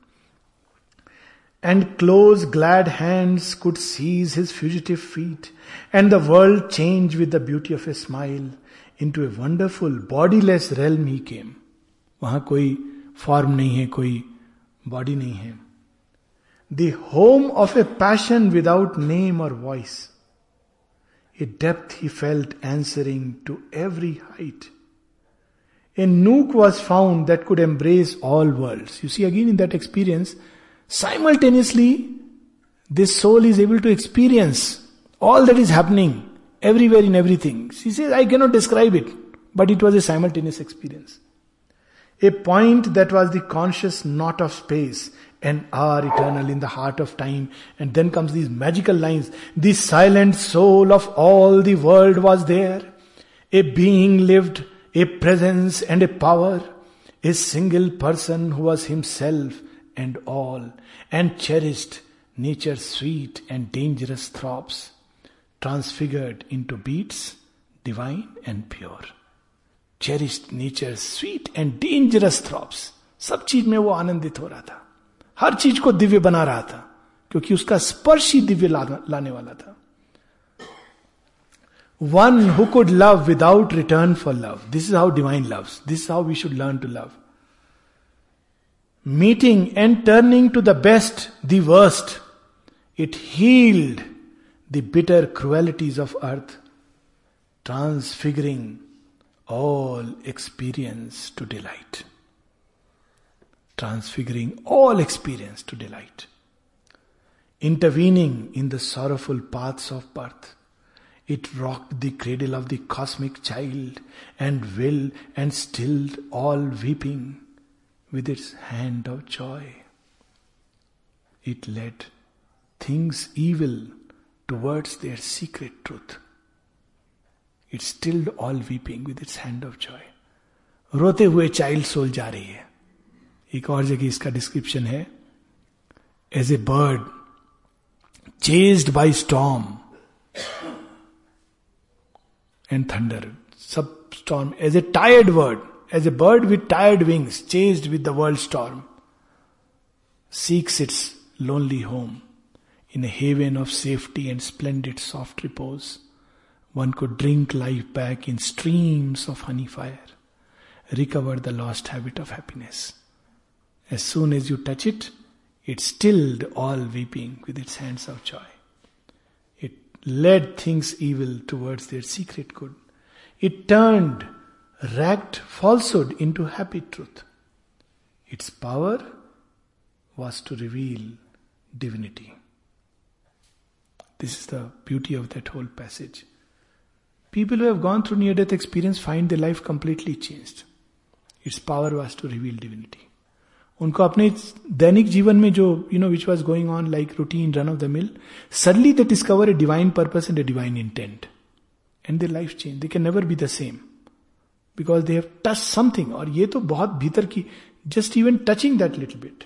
and close glad hands could seize his fugitive feet and the world change with the beauty of a smile into a wonderful bodiless realm he came वहाँ कोई form नहीं है कोई body नहीं है the home of a passion without name or voice A depth he felt answering to every height. A nook was found that could embrace all worlds. You see, again in that experience, simultaneously, this soul is able to experience all that is happening everywhere in everything. She says, I cannot describe it, but it was a simultaneous experience. A point that was the conscious knot of space and are eternal in the heart of time. And then comes these magical lines. The silent soul of all the world was there. A being lived, a presence and a power. A single person who was himself and all and cherished nature's sweet and dangerous throbs, transfigured into beats, divine and pure. Cherished nature's sweet and dangerous throbs. सब चीज़ में वो आनंदित हो रहा था। हर चीज़ को दिव्य बना रहा था क्योंकि उसका स्पर्श ही दिव्य ला, लाने वाला था। One who could love without return for love this is how divine love this how we should learn to love meeting and turning to the best the worst it healed the bitter cruelties of earth, transfiguring all experience to delight. Transfiguring all experience to delight. Intervening in the sorrowful paths of birth, it rocked the cradle of the cosmic child and will and stilled all weeping with its hand of joy. It led things evil towards their secret truth. It stilled all weeping with its hand of joy. रोते हुए child soul जा रही है एक और जगह इसका description है as a bird chased by storm and thunder सब storm as a tired word as a bird with tired wings chased with the world storm seeks its lonely home in a haven of safety and splendid soft repose, one could drink life back in streams of honey fire, recover the lost habit of happiness. As soon as you touch it, it stilled all weeping with its hands of joy. It led things evil towards their secret good. It turned ragged falsehood into happy truth. Its power was to reveal divinity. This is the beauty of that whole passage. People who have gone through near death experience find their life completely changed. Its power was to reveal divinity. उनको अपने दैनिक जीवन में जो you know which was going on like routine run of the mill suddenly they discover a divine purpose and a divine intent and their life change they can never be the same because they have touch something और ये तो बहुत भीतर की just even touching that little bit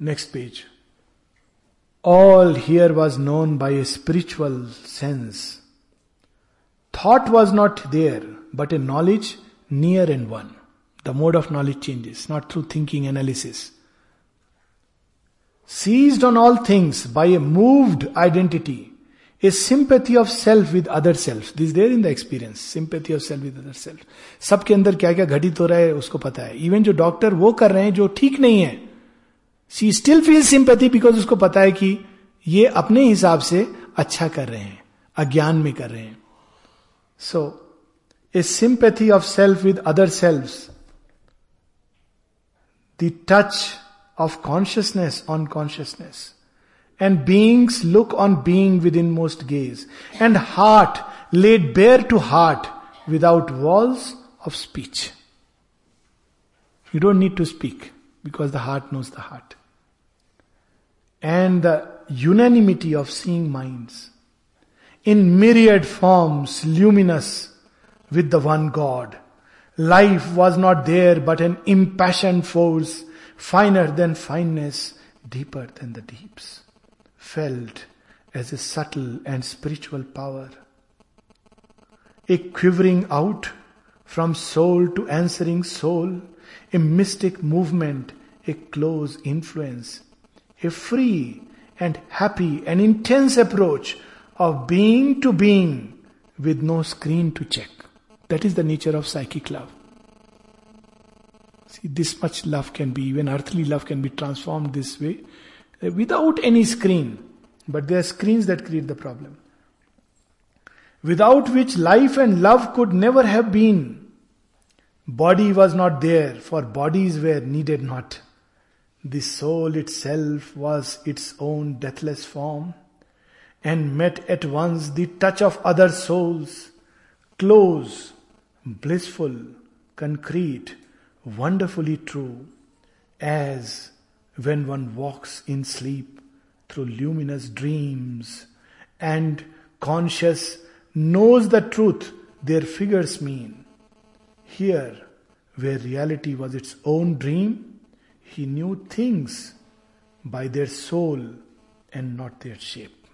Next page all here was known by a spiritual sense Thought was not there, but a knowledge near and one. The mode of knowledge changes, not through thinking analysis. Seized on all things by a moved identity, a sympathy of self with other self. This is there in the experience. Sympathy of self with other self. सबके अंदर क्या क्या घटित हो रहा है उसको पता है इवन जो डॉक्टर वो कर रहे हैं जो ठीक नहीं है She still feel sympathy because उसको पता है कि ये अपने हिसाब से अच्छा कर रहे हैं अज्ञान में कर रहे हैं So, a sympathy of self with other selves, the touch of consciousness on consciousness, and beings look on being with inmost gaze, and heart laid bare to heart without walls of speech. You don't need to speak because the heart knows the heart. And the unanimity of seeing minds in myriad forms, luminous with the one God. Life was not there but an impassioned force, finer than fineness, deeper than the deeps, felt as a subtle and spiritual power. A quivering out from soul to answering soul, a mystic movement, a close influence, a free and happy and intense approach of being to being with no screen to check. That is the nature of psychic love. See, this much love can be, even earthly love can be transformed this way uh, without any screen. But there are screens that create the problem. Without which life and love could never have been. Body was not there, for bodies were needed not. The soul itself was its own deathless form and met at once the touch of other souls, close, blissful, concrete, wonderfully true, as when one walks in sleep through luminous dreams and conscious knows the truth their figures mean. Here, where reality was its own dream, he knew things by their soul and not their shape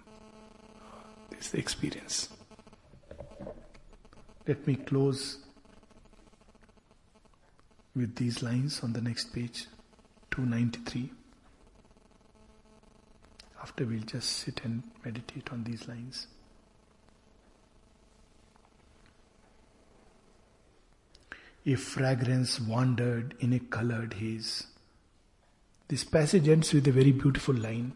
This is the experience. Let me close with these lines on the next page, 293. After we'll just sit and meditate on these lines. A fragrance wandered in a colored haze. This passage ends with a very beautiful line.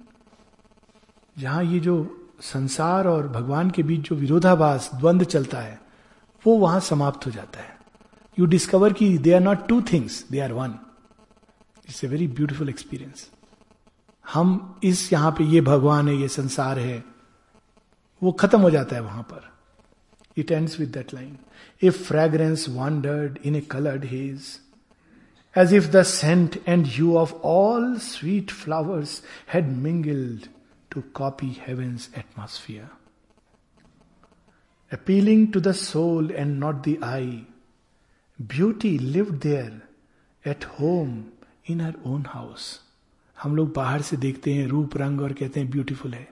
जहाँ ये जो संसार और भगवान के बीच जो विरोधाभास, द्वंद चलता है, वो वहाँ समाप्त हो जाता है। यू डिस्कवर की they are not two things they are one it's a very beautiful experience हम इस यहाँ पे ये भगवान है, ये संसार है, वो खत्म हो जाता है वहाँ पर। It ends with that line a fragrance wandered in a coloured haze As if the scent and hue of all sweet flowers had mingled to copy heaven's atmosphere. Appealing to the soul and not the eye, beauty lived there at home in her own house. हम लोग बाहर से देखते हैं रूप रंग और कहते हैं ब्यूटीफुल है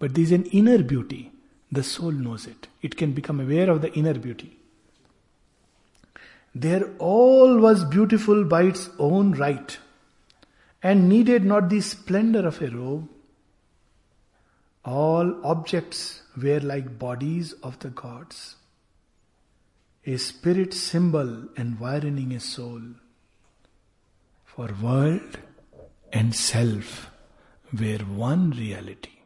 but this an inner beauty the soul knows it it can become aware of the inner beauty there all was beautiful by its own right, and needed not the splendor of a robe. All objects were like bodies of the gods, a spirit symbol environing a soul. For world and self were one reality.